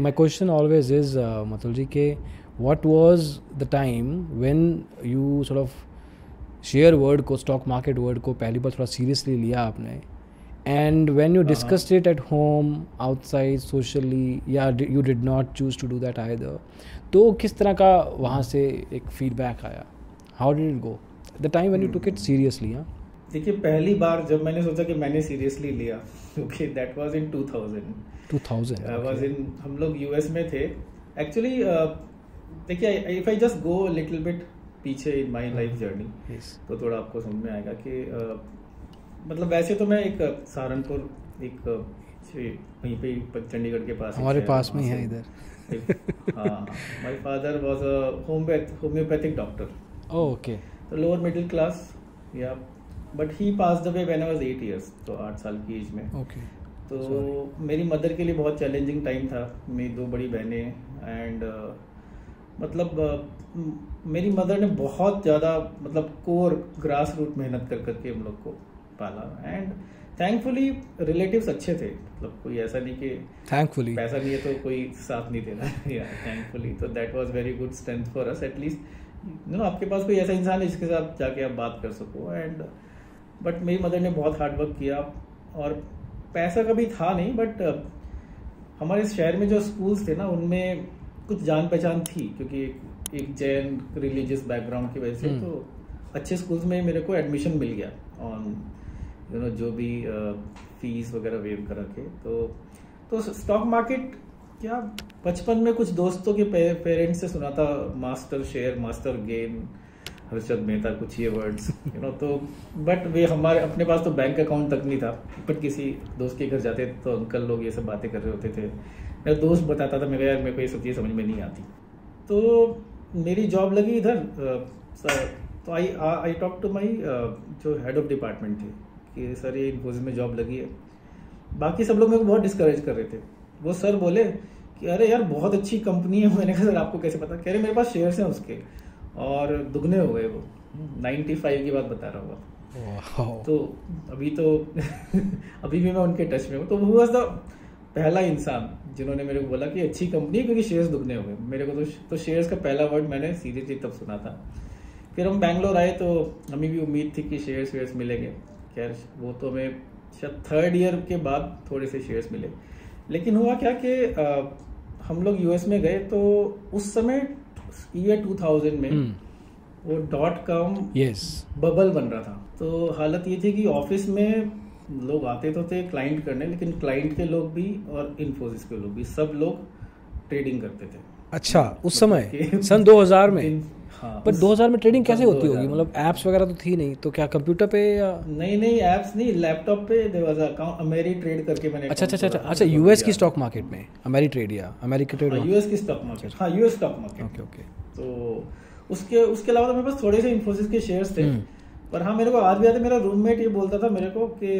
My question always is, uh, Matul ji, ke what was the time when you sort of share word को stock market word को पहली बार थोड़ा seriously लिया आपने? And when you discussed it at home outside socially या you did not choose to do that either तो किस तरह का वहाँ से एक फीडबैक आया? How did it go the time when you took it seriously हाँ? देखिए पहली बार जब मैंने सोचा कि मैंने सीरियसली लिया क्योंकि that was in 2000 2000 I was in हम लोग यूएस में थे. एक्चुअली देखिए if I just go little bit पीछे इन माय लाइफ जर्नी तो थोड़ा आपको समझ में आएगा कि uh, मतलब वैसे तो मैं एक सहारनपुर एक वहीं पे चंडीगढ़ के पास हमारे पास में है इधर। हाँ my father was a homeopathic doctor okay तो लोअर मिडिल क्लास या but he passed away when I was 8 years तो 8 साल की एज में। Okay okay. तो Sorry. मेरी मदर के लिए बहुत चैलेंजिंग टाइम था मेरी दो बड़ी बहनें एंड uh, मतलब uh, मेरी मदर ने बहुत ज़्यादा मतलब कोर ग्रास रूट मेहनत कर करके हम लोग को पाला एंड थैंकफुली रिलेटिव्स अच्छे थे मतलब कोई ऐसा नहीं कि थैंकफुली पैसा नहीं है तो कोई साथ नहीं दे रहा या थैंकफुली तो that was very good strength for us at least you know आपके पास कोई ऐसा इंसान है जिसके साथ जाके आप बात कर सको एंड बट मेरी मदर ने बहुत हार्ड वर्क किया और पैसा कभी था नहीं बट हमारे शहर में जो स्कूल्स थे ना उनमें कुछ जान पहचान थी क्योंकि एक जैन रिलीजियस बैकग्राउंड की वजह से हम्म। तो अच्छे स्कूल्स में मेरे को एडमिशन मिल गया ऑन यू नो जो भी फ़ीस वगैरह वेव करा के तो तो स्टॉक मार्केट क्या बचपन में कुछ दोस्तों के पेरेंट्स से सुना था master share master gain Harshad Mehta कुछ ये वर्ड्स यू नो तो बट वे हमारे, अपने पास तो बैंक अकाउंट तक नहीं था। बट किसी दोस्त के घर जाते तो अंकल लोग ये सब बातें कर रहे होते थे। मेरा दोस्त बताता था, मेरे यार, मेरे को ये सब चीज़ समझ में नहीं आती। तो मेरी जॉब लगी इधर तो आई आई टॉक टू माई जो हेड ऑफ़ डिपार्टमेंट थे, कि सर, ये इन्फोसिस में जॉब लगी है। बाकी सब लोग मेरे को बहुत डिस्करेज कर रहे थे। वो सर बोले कि, अरे यार, बहुत अच्छी कंपनी है। मैंने कहा, सर, आपको कैसे पता? कह रहे, मेरे पास शेयर्स हैं उसके। और दुगने हो गए वो। 95 की बात बता रहा हूँ तो अभी तो अभी भी मैं उनके टच में हूँ। तो वो वॉज़ द पहला इंसान जिन्होंने मेरे को बोला कि अच्छी कंपनी है क्योंकि शेयर्स दुगने हो गए। मेरे को तो तो शेयर्स का पहला वर्ड मैंने सीधे तब सुना था। फिर हम बैंगलोर आए तो हमें भी उम्मीद थी कि शेयर्स वेयर्स मिलेंगे। खैर वो तो हमें शायद थर्ड ईयर के बाद थोड़े से शेयर्स मिले। लेकिन हुआ क्या कि हम लोग यूएस में गए तो उस समय ईयर 2000 में हम्म। वो डॉट कॉम यस बबल बन रहा था। तो हालत ये थी कि ऑफ़िस में लोग आते तो थे क्लाइंट करने लेकिन क्लाइंट के लोग भी और इन्फोसिस के लोग भी सब लोग ट्रेडिंग करते थे। अच्छा उस मतलब समय सन 2000 में? हाँ, पर 2000 में ट्रेडिंग कैसे होती होगी? मतलब एप्स वगैरह तो थी नहीं तो क्या कंप्यूटर पे या नहीं नहीं एप्स नहीं लैपटॉप पे there was account Ameritrade करके मैंने अच्छा अच्छा अच्छा अच्छा यूएस की स्टॉक मार्केट में अमेरी ट्रेड या अमेरिकन ट्रेड यूएस की स्टॉक मार्केट हाँ US stock market okay okay तो उसके उसके अलावा तो मेरे पास थोड़े से इन्फोसिस के शेयर्स थे हम्म। पर हाँ मेरे को आज भी याद है मेरा रूममेट ये बोलता था मेरे को कि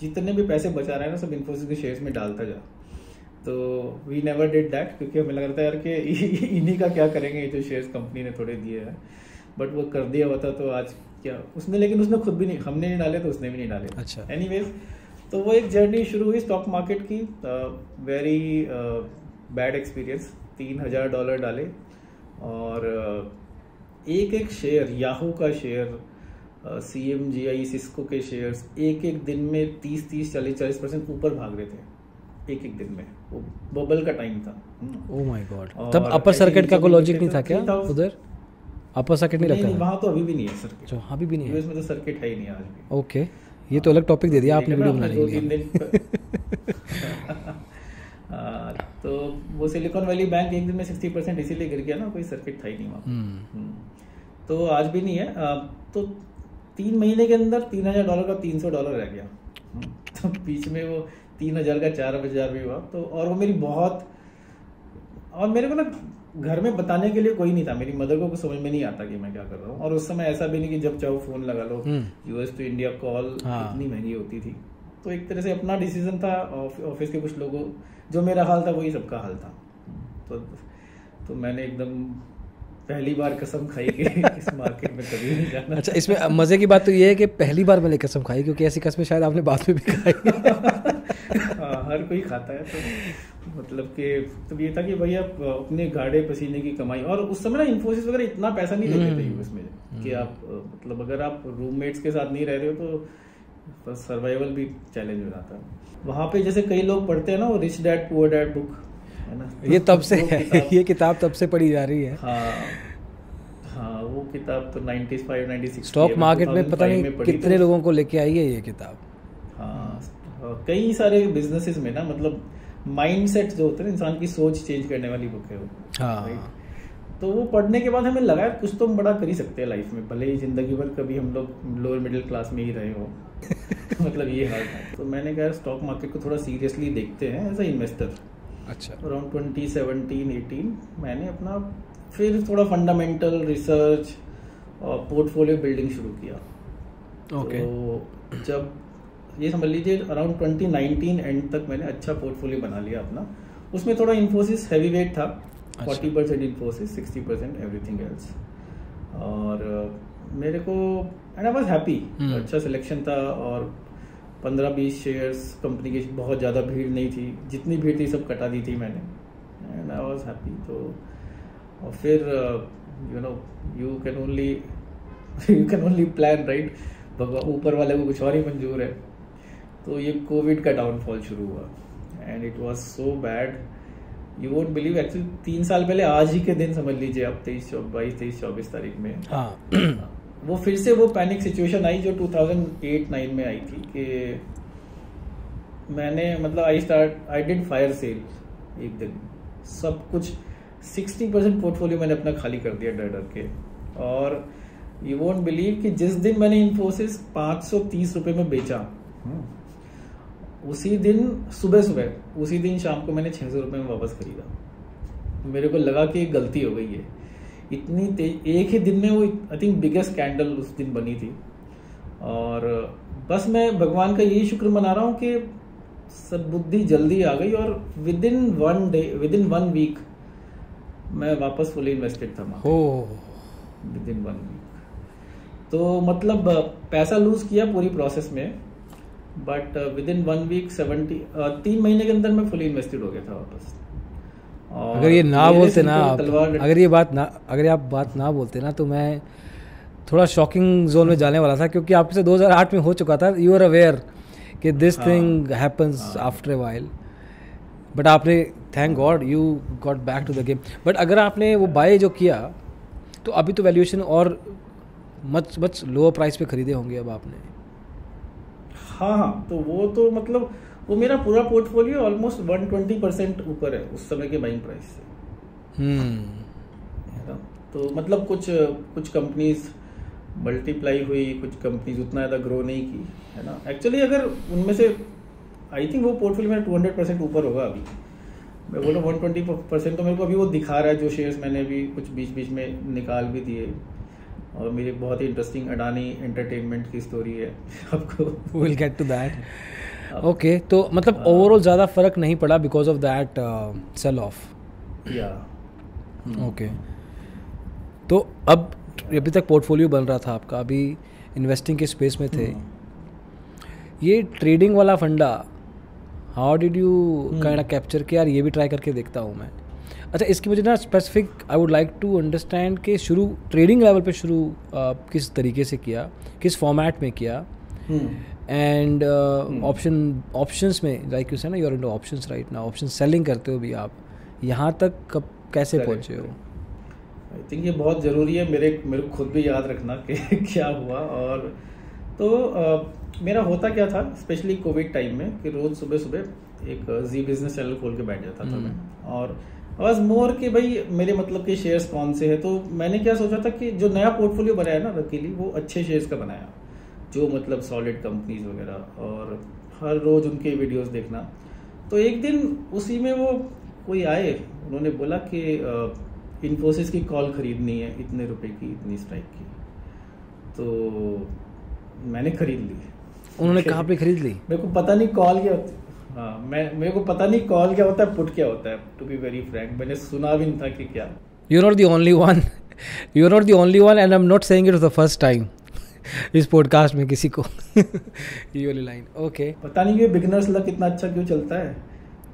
जितने भी पैसे बचा रहे हैं ना सब इन्फोसिस के शेयर्स में डालता जा। तो वी नेवर डिड दैट क्योंकि हमें लग रहा था यार कि इन्हीं का क्या करेंगे ये जो शेयर्स कंपनी ने थोड़े दिए हैं। बट वो कर दिया होता तो आज क्या? उसने लेकिन उसने खुद भी नहीं हमने नहीं डाले तो उसने भी नहीं डाले। अच्छा। एनी तो वो एक जर्नी शुरू हुई स्टॉक मार्केट की वेरी बैड एक्सपीरियंस तीन हज़ार डॉलर डाले और uh, एक एक शेयर याहू का share C M G I Cisco के शेयर्स एक एक दिन में तीस तीस चालीस चालीस परसेंट ऊपर भाग रहे थे एक एक दिन में। बबल का टाइम था। ओह माय गॉड तब अपर सर्किट का कोई लॉजिक नहीं था क्या? उधर? अपर सर्किट नहीं लगता वहाँ तो अभी भी नहीं है सर्किट जो अभी भी नहीं है। यूएस में तो सर्किट है ही नहीं आज भी। ओके ये तो अलग टॉपिक दे दिया आपने वीडियो बनाने के लिए तो वो सिलिकॉन वैली बैंक एक दिन में सिक्सटी परसेंट इसीलिए गिर गया ना कोई सर्किट था ही नहीं वहाँ। हम्म। हम्म। तो आज भी नहीं है। तो तीन महीने के अंदर तीन हज़ार डॉलर का तीन सौ डॉलर रह गया। हम्म। तो बीच में वो तीन हज़ार का चार हज़ार भी हुआ। तो और वो मेरी बहुत और मेरे को ना घर में बताने के लिए कोई नहीं था। मेरी मदर को कुछ समझ में नहीं आता कि मैं क्या कर रहा हूँ। और उस समय ऐसा भी नहीं कि जब चाहो फ़ोन लगा लो। यूएस टू इंडिया कॉल इतनी महँगी होती थी। तो एक तरह से अपना डिसीज़न था ऑफ़िस के कुछ लोगों जो मेरा हाल था वही सबका हाल था। तो तो मैंने एकदम पहली बार कसम खाई कि इस मार्केट में कभी नहीं जाना। अच्छा इसमें मज़े की बात तो ये है कि पहली बार मैंने कसम खाई क्योंकि ऐसी कसमें शायद आपने बाद में भी खाई। हर कोई खाता है तो मतलब कि तो ये था कि भैया अपने गाढ़े पसीने की कमाई। और उस समय ना इन्फोसिस वगैरह इतना पैसा नहीं लेते थे यूएस में कि आप मतलब अगर आप रूममेट्स के साथ नहीं रह रहे हो तो सर्वाइवल भी चैलेंज हो जाता है। वहाँ पे जैसे कई लोग पढ़ते हैं ना वो rich dad poor dad book है ना? ये तब से है। ये किताब तब से पढ़ी जा रही है। हाँ हाँ वो किताब तो 95 96 स्टॉक मार्केट में पता नहीं कितने लोगों को लेके आई है ये किताब। कई सारे बिजनेसेस में ना मतलब माइंडसेट जो होते हैं इंसान की सोच चेंज करने वाली बुक है वो हाँ। तो वो पढ़ने के बाद हमें लगा कुछ तो हम बड़ा कर ही सकते हैं लाइफ में भले ही ज़िंदगी भर कभी हम लोग लोअर मिडिल क्लास में ही रहे हो। मतलब ये हाल था तो मैंने कहा स्टॉक मार्केट को थोड़ा सीरियसली देखते हैं एज अ इन्वेस्टर अच्छा। अराउंड ट्वेंटी सेवनटीन एटीन मैंने अपना फिर थोड़ा फंडामेंटल रिसर्च और पोर्टफोलियो बिल्डिंग शुरू किया। Okay okay. तो जब ये समझ लीजिए अराउंड 2019 एंड तक मैंने अच्छा पोर्टफोलियो बना लिया अपना। उसमें थोड़ा इन्फोसिस हैवी वेट था forty percent Infosys sixty percent everything else और मेरे को एंड आई वॉज़ हैप्पी अच्छा सिलेक्शन था और पंद्रह बीस शेयर्स कंपनी की बहुत ज़्यादा भीड़ नहीं थी। जितनी भीड़ थी सब कटा दी थी मैंने। एंड आई वॉज़ हैप्पी तो और फिर you know you can only you can only plan right ऊपर वाले को कुछ और ही मंजूर है। तो ये कोविड का डाउनफॉल शुरू हुआ। And it was so bad you won't believe actually तीन साल पहले आज ही के दिन समझ लीजिए आप तेईस बाईस तेईस चौबीस तारीख में। हाँ। वो फिर से वो पैनिक सिचुएशन आई जो 2008-9 में आई थी कि मैंने मतलब I start I did fire sale एक दिन। सब कुछ 60 परसेंट पोर्टफोलियो मैंने अपना खाली कर दिया डर डर के। और यू वोंट बिलीव कि जिस दिन मैंने इन्फोसिस पाँच सौ तीस रुपये में बेचा हम्म, उसी दिन सुबह सुबह उसी दिन शाम को मैंने छह सौ रुपये में वापस खरीदा। मेरे को लगा कि गलती हो गई है। इतनी तेज एक ही दिन में वो आई थिंक बिगेस्ट कैंडल उस दिन बनी थी। और बस मैं भगवान का यही शुक्र मना रहा हूँ कि सदबुद्धि जल्दी आ गई और within one day within one week मैं वापस फुली इन्वेस्टेड था विद इन वन वीक तो मतलब पैसा लूज किया पूरी प्रोसेस में। But within one week seventy तीन महीने के अंदर मैं फुली इन्वेस्टेड हो गया था वापस। अगर ये ना बोलते ना आप अगर ये बात ना अगर आप बात ना बोलते ना तो मैं थोड़ा शॉकिंग जोन में जाने वाला था क्योंकि आपसे 2008 में हो चुका था। यू आर अवेयर कि this thing happens after a while but आपने thank God you got back to the game but अगर आपने वो बाय जो किया तो अभी तो वैल्यूएशन और मच मच लोअर प्राइस पे खरीदे होंगे अब आपने। हाँ हाँ तो वो तो मतलब वो मेरा पूरा portfolio almost one twenty percent ऊपर है उस समय के बाइंग प्राइस से। हम्म। तो मतलब कुछ कुछ कंपनीज़ मल्टीप्लाई हुई कुछ कंपनीज़ उतना ज़्यादा ग्रो नहीं की है ना? एक्चुअली अगर उनमें से आई थिंक वो पोर्टफोलियो मेरा टू हंड्रेड परसेंट ऊपर होगा अभी। मैं बोल रहा वन ट्वेंटी परसेंट तो मेरे को अभी वो दिखा रहा है जो शेयर्स मैंने भी कुछ बीच बीच में निकाल भी दिए। और मेरी बहुत ही इंटरेस्टिंग अडानी एंटरटेनमेंट की स्टोरी है आपको। Will get to that okay तो मतलब ओवरऑल uh, ज़्यादा फ़र्क नहीं पड़ा because of that sell off या। ओके तो अब अभी तक पोर्टफोलियो बन रहा था आपका अभी इन्वेस्टिंग के स्पेस में थे। hmm. ये ट्रेडिंग वाला फंडा how did you kind capture किया? यार ये भी ट्राई करके देखता हूँ मैं। अच्छा इसकी मुझे ना specific I would like to understand कि शुरू ट्रेडिंग लेवल पे शुरू किस तरीके से किया किस फॉर्मेट में किया एंड ऑप्शन ऑप्शंस में लाइक यू से ना यूर इन ऑप्शंस राइट ना ऑप्शन सेलिंग करते हो भी आप यहाँ तक कब कैसे पहुँचे हो? आई थिंक ये बहुत ज़रूरी है मेरे मेरे को खुद भी याद रखना कि क्या हुआ और तो uh, मेरा होता क्या था स्पेशली कोविड टाइम में कि रोज़ सुबह सुबह एक जी बिज़नेस चैनल खोल के बैठ जाता था. मैं और वॉज़ मोर कि भाई मेरे मतलब के शेयर्स कौन से हैं? तो मैंने क्या सोचा था कि जो नया पोर्टफोलियो बनाया ना रकीली वो अच्छे शेयर्स का बनाया। जो मतलब सॉलिड कंपनीज़ वगैरह और हर रोज उनके वीडियोस देखना। तो एक दिन उसी में वो कोई आए उन्होंने बोला कि इन्फोसिस की कॉल खरीदनी है इतने रुपए की इतनी स्ट्राइक की। तो मैंने खरीद ली। उन्होंने कहाँ पे खरीद ली? मेरे को पता नहीं कॉल क्या। होती हाँ मैं मेरे को पता नहीं कॉल क्या होता है पुट क्या होता है टू बी वेरी फ्रैंक मैंने सुना भी नहीं था कि क्या। You not the only one you are not the only one and I am not saying it the first time इस पॉडकास्ट में किसी को। ये वाली लाइन ओके पता नहीं ये बिगनर्स लक इतना अच्छा क्यों चलता है।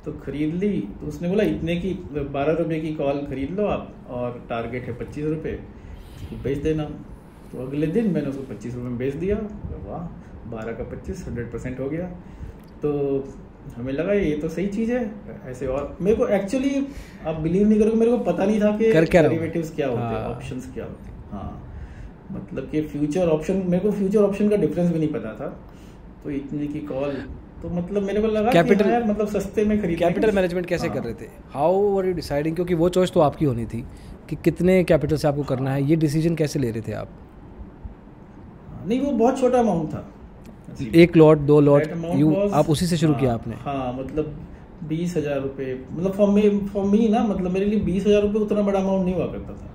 तो खरीद ली तो उसने बोला इतने की बारह रुपए की कॉल खरीद लो आप और टारगेट है पच्चीस रुपये तो बेच देना। तो अगले दिन मैंने उसको पच्चीस रुपये में बेच दिया। वाह बारह का पच्चीस हंड्रेड परसेंट हो गया। तो हमें लगा ये तो सही चीज़ है ऐसे और मेरे को एक्चुअली आप बिलीव नहीं करोगे मेरे को पता नहीं था कि डेरिवेटिव्स क्या होते हैं ऑप्शंस हाँ। क्या होते हैं। हाँ मतलब कि फ्यूचर ऑप्शन मेरे को फ्यूचर ऑप्शन का डिफरेंस भी नहीं पता था। तो इतने की कॉल तो मतलब मेरे को लगा कैपिटल हाँ यार मतलब सस्ते में खरीद कैपिटल मैनेजमेंट कैसे हाँ। कर रहे थे? हाउ वर यू डिसाइडिंग क्योंकि वो चॉइस तो आपकी होनी थी कि कितने कैपिटल से आपको करना है ये डिसीज़न कैसे ले रहे थे आप? नहीं वो बहुत छोटा अमाउंट था। एक लॉट दो लॉट यू आप उसी से शुरू किया हाँ, आपने। हाँ मतलब बीस हज़ार रुपए मतलब फॉर मी फॉर मी ना मतलब मेरे लिए बीस हज़ार रुपए उतना बड़ा अमाउंट नहीं हुआ करता था।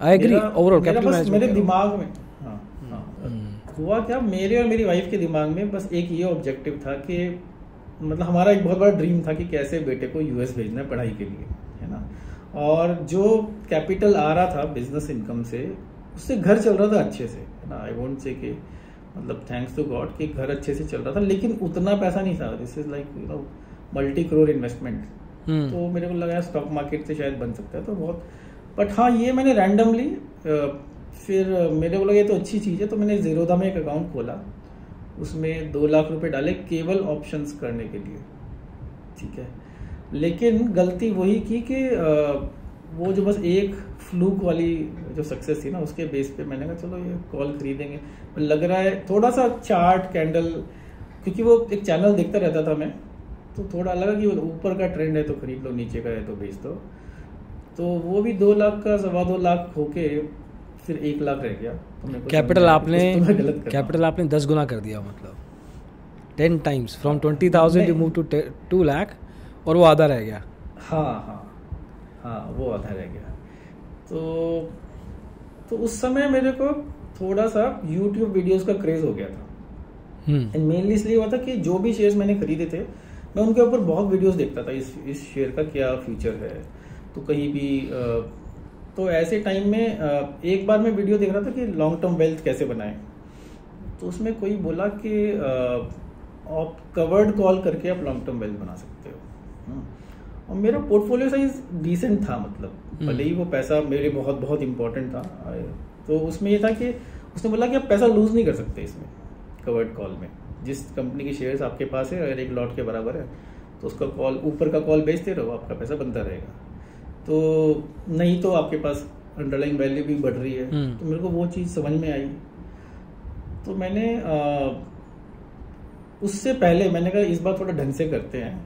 आई एग्री ओवरऑल कैपिटल मेरे दिमाग में हाँ हाँ हम्म। हुआ क्या मेरे और मेरी वाइफ के दिमाग में बस एक ये ऑब्जेक्टिव था कि मतलब हमारा एक बहुत बड़ा ड्रीम था कि कैसे बेटे को यूएस भेजना है पढ़ाई के लिए है ना? और जो कैपिटल आ रहा था बिज़नेस इनकम से उससे घर चल रहा था अच्छे से है ना? आई वोंट से कि मतलब थैंक्स टू गॉड कि घर अच्छे से चल रहा था लेकिन उतना पैसा नहीं था। This is like you know multi crore investment तो मेरे को लगा स्टॉक मार्केट से शायद बन सकता है तो बहुत। बट हाँ ये मैंने रैंडमली फिर मेरे को लगा ये तो अच्छी चीज़ है तो मैंने जीरोदा में एक अकाउंट खोला। उसमें दो लाख रुपए डाले केवल ऑप्शंस करने के लिए। ठीक है। लेकिन गलती वही की कि वो जो बस एक फ्लूक वाली जो सक्सेस थी ना उसके बेस पे मैंने कहा चलो ये कॉल खरीदेंगे. लग रहा है थोड़ा सा चार्ट कैंडल क्योंकि वो एक चैनल देखता रहता था मैं तो थोड़ा लगा कि ऊपर का ट्रेंड है तो खरीद लो नीचे का है तो बेच दो। तो वो भी दो लाख का सवा दो लाख होके फिर एक लाख रह गया। तो कैपिटल आपने कैपिटल आपने दस गुना कर दिया मतलब। Ten times from twenty thousand you move to two lakh और वो आधा रह गया। हाँ हाँ हाँ वो आधा रह गया। तो तो उस समय मेरे को थोड़ा सा यूट्यूब वीडियोस का क्रेज हो गया था एंड हम्म। मेनली इसलिए हुआ था कि जो भी शेयर्स मैंने खरीदे थे मैं उनके ऊपर बहुत वीडियोस देखता था इस इस शेयर का क्या फ्यूचर है तो कहीं भी तो ऐसे टाइम में एक बार मैं वीडियो देख रहा था कि लॉन्ग टर्म वेल्थ कैसे बनाए तो उसमें कोई बोला कि आप कवर्ड कॉल करके आप लॉन्ग टर्म वेल्थ बना सकते हो हम्म। और मेरा पोर्टफोलियो साइज़ डिसेंट था मतलब। हम्म। भले ही वो पैसा मेरे बहुत बहुत इंपॉर्टेंट था तो उसमें ये था कि उसने बोला कि आप पैसा लूज नहीं कर सकते इसमें कवर्ड कॉल में। जिस कंपनी के शेयर्स आपके पास है अगर एक लॉट के बराबर है तो उसका कॉल ऊपर का कॉल बेचते रहो आपका पैसा बनता रहेगा। तो नहीं तो आपके पास अंडरलाइन वैल्यू भी बढ़ रही है। हम्म। तो मेरे को वो चीज़ समझ में आई। तो मैंने आ, उससे पहले मैंने कहा इस बार थोड़ा ढंग से करते हैं।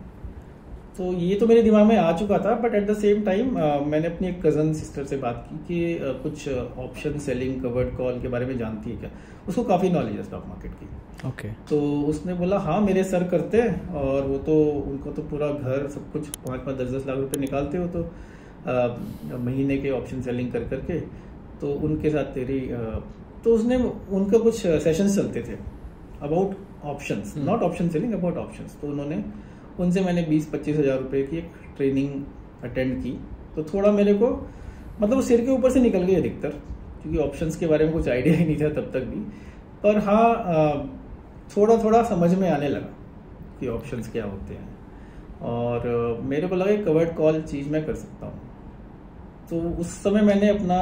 तो ये तो मेरे दिमाग में आ चुका था but at the same time मैंने अपनी एक कज़न सिस्टर से बात की कि uh, कुछ ऑप्शन सेलिंग कवर्ड कॉल के बारे में जानती है क्या? उसको काफ़ी नॉलेज है स्टॉक मार्केट की। Okay okay. तो उसने बोला हाँ मेरे सर करते हैं और वो तो उनको तो पूरा घर सब कुछ पाँच पाँच दस दस लाख रुपये निकालते हो तो uh, महीने के ऑप्शन सेलिंग कर करके तो उनके साथ तेरी uh, तो उसने उनका कुछ सेशंस चलते थे about options not option selling about options तो उन्होंने उनसे मैंने बीस पच्चीस हज़ार रुपये की एक ट्रेनिंग अटेंड की। तो थोड़ा मेरे को मतलब वो सिर के ऊपर से निकल गई अधिकतर क्योंकि ऑप्शंस के बारे में कुछ आइडिया ही नहीं था तब तक भी। पर हाँ थोड़ा थोड़ा समझ में आने लगा कि ऑप्शंस क्या होते हैं। और मेरे को लगा कवर्ड कॉल चीज़ मैं कर सकता हूँ। तो उस समय मैंने अपना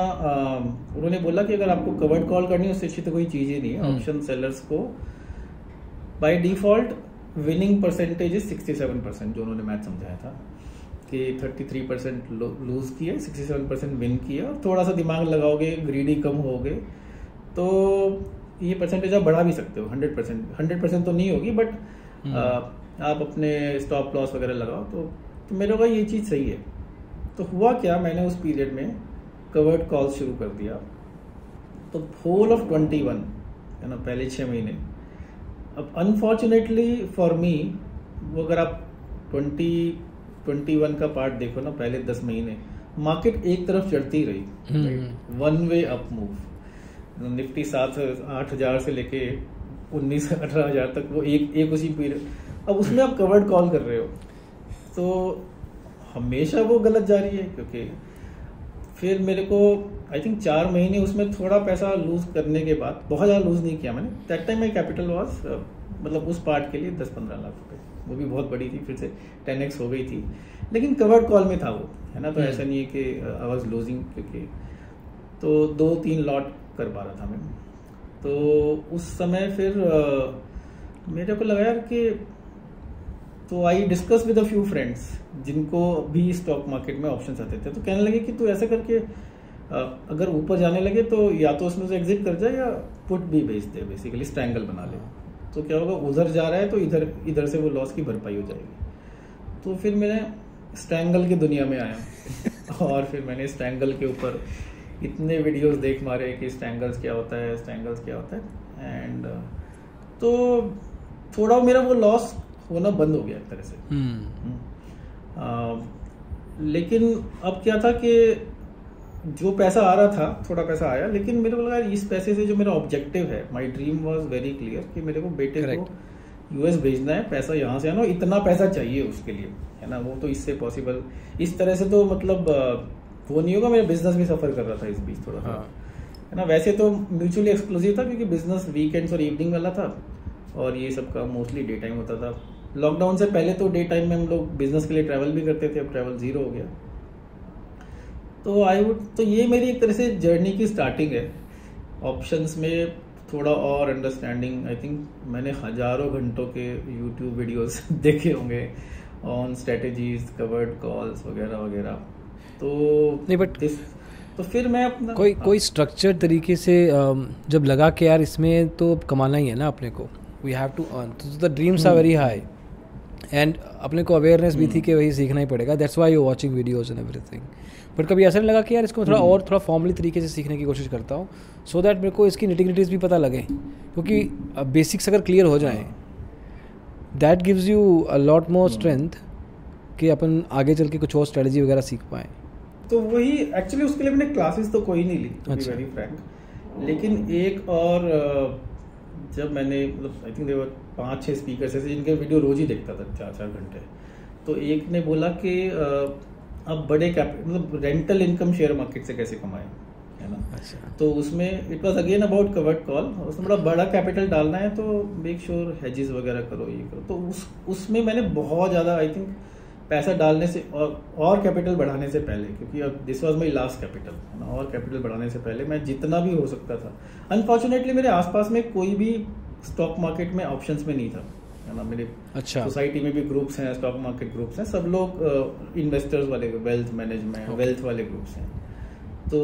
उन्होंने बोला कि अगर आपको कवर्ड कॉल करनी है उससे अच्छी तो कोई चीज़ ही नहीं है। Option hmm. सेलर्स को by default winning percentage is sixty seven percent जो उन्होंने मैच समझाया था कि थर्टी थ्री परसेंट लूज किए सिक्सटी सेवन परसेंट विन किया और थोड़ा सा दिमाग लगाओगे ग्रीडी कम हो गए तो ये परसेंटेज आप बढ़ा भी सकते हो हंड्रेड परसेंट हंड्रेड परसेंट तो नहीं होगी बट हम्म। आप अपने स्टॉप लॉस वगैरह लगाओ तो, तो मेरे को ये चीज़ सही है तो हुआ क्या मैंने उस पीरियड में कवर्ड कॉल शुरू कर दिया तो होल ऑफ़ ट्वेंटी वन है ना पहले छः महीने अब अनफॉर्चुनेटली फॉर मी वो अगर आप ट्वेंटी ट्वेंटी वन का पार्ट देखो ना पहले दस महीने मार्केट एक तरफ़ चढ़ती रही। One way up move Nifty सात आठ हज़ार से लेके उन्नीस अठारह हज़ार तक वो एक एक उसी पीरियड अब उसमें आप कवर्ड कॉल कर रहे हो। तो हमेशा वो गलत जा रही है क्योंकि फिर मेरे को आई थिंक चार महीने उसमें थोड़ा पैसा लूज करने के बाद बहुत ज़्यादा लूज नहीं किया मैंने। That time my capital was मतलब उस पार्ट के लिए दस पंद्रह लाख रुपए। वो भी बहुत बड़ी थी फिर से टेन एक्स हो गई थी। लेकिन कवर्ड कॉल में था वो है ना? तो हम्म। ऐसा नहीं है कि आई वॉज़ लूजिंग क्योंकि तो दो तीन लॉट कर पा रहा था मैं। तो उस समय फिर अ, मेरे को लगा यार कि तो I discuss with a few friends जिनको भी स्टॉक मार्केट में ऑप्शन आते थे। तो कहने लगे कि तू ऐसा करके अगर ऊपर जाने लगे तो या तो उसमें से एग्जिट कर जाए या पुट भी बेच दे बेसिकली स्ट्रैंगल बना ले। तो क्या होगा उधर जा रहा है तो इधर इधर से वो लॉस की भरपाई हो जाएगी। तो फिर मैंने स्ट्रैंगल की दुनिया में आया। और फिर मैंने स्ट्रैंगल के ऊपर इतने वीडियोस देख मारे कि स्ट्रैंगल्स क्या होता है स्ट्रैंगल्स क्या होता है। एंड तो थोड़ा मेरा वो लॉस होना बंद हो गया एक तरह से। हम्म। आ, लेकिन अब क्या था कि जो पैसा आ रहा था थोड़ा पैसा आया लेकिन मेरे को लगा इस पैसे से जो मेरा ऑब्जेक्टिव है my dream was very clear कि मेरे को बेटे Correct. को यूएस भेजना है पैसा यहाँ से आना और इतना पैसा चाहिए उसके लिए है ना? वो तो इससे पॉसिबल इस तरह से तो मतलब वो नहीं होगा मेरा बिज़नेस भी सफ़र कर रहा था इस बीच थोड़ा हाँ। है ना? वैसे तो म्यूचुअली एक्सक्लूसिव था क्योंकि बिज़नेस वीकेंड्स और इवनिंग वाला था और ये सब का मोस्टली डे टाइम होता था। लॉकडाउन से पहले तो डे टाइम में हम लोग बिज़नेस के लिए ट्रैवल भी करते थे अब ट्रैवल ज़ीरो हो गया। तो आई वुड तो ये मेरी एक तरह से जर्नी की स्टार्टिंग है। ऑप्शंस में थोड़ा और अंडरस्टैंडिंग आई थिंक मैंने हज़ारों घंटों के यूट्यूब वीडियोस देखे होंगे ऑन स्ट्रेटेजीज कवर्ड कॉल्स वगैरह वगैरह। तो नहीं, बट तो फिर मैं अपना कोई कोई स्ट्रक्चर तरीके से जब लगा कि यार इसमें तो कमाना ही है ना अपने को। वी हैव टू अर्न तो the dreams are very high and अपने को अवेयरनेस भी थी कि वही सीखना ही पड़ेगा। That's why you watching videos and everything but कभी ऐसा नहीं लगा कि यार इसको थोड़ा और थोड़ा फॉर्मली तरीके से सीखने की कोशिश करता हूँ सो दैट मेरे को इसकी निटिग्रिटीज़ भी पता लगे। क्योंकि बेसिक्स अगर क्लियर हो जाएँ that gives you a lot more strength कि अपन आगे चल के कुछ और स्ट्रेटजी वगैरह सीख पाएँ। तो वही एक्चुअली उसके लिए मैंने क्लासेस तो कोई नहीं ली अच्छा। वेरी फ्रैंक लेकिन एक और जब मैंने मतलब आई थिंक देवर पाँच छह स्पीकर्स ऐसे जिनके वीडियो रोज ही देखता था चार चार घंटे। तो एक ने बोला कि अब बड़े कैप मतलब रेंटल इनकम शेयर मार्केट से कैसे कमाएँ है ना? अच्छा। तो उसमें it was again about covered call उसमें बड़ा बड़ा कैपिटल डालना है तो मेक श्योर हेजेस वगैरह करो ये करो। तो उस उसमें मैंने बहुत ज़्यादा आई थिंक पैसा डालने से और और कैपिटल बढ़ाने से पहले क्योंकि अब this was my last capital है ना? और कैपिटल बढ़ाने से पहले मैं जितना भी हो सकता था। अनफॉर्चुनेटली मेरे आसपास में कोई भी स्टॉक मार्केट में ऑप्शंस में नहीं था। है ना? मेरे अच्छा। सोसाइटी में भी ग्रुप्स हैं स्टॉक मार्केट ग्रुप्स हैं सब लोग इन्वेस्टर्स वाले वेल्थ मैनेजमेंट वेल्थ वाले ग्रुप्स हैं। तो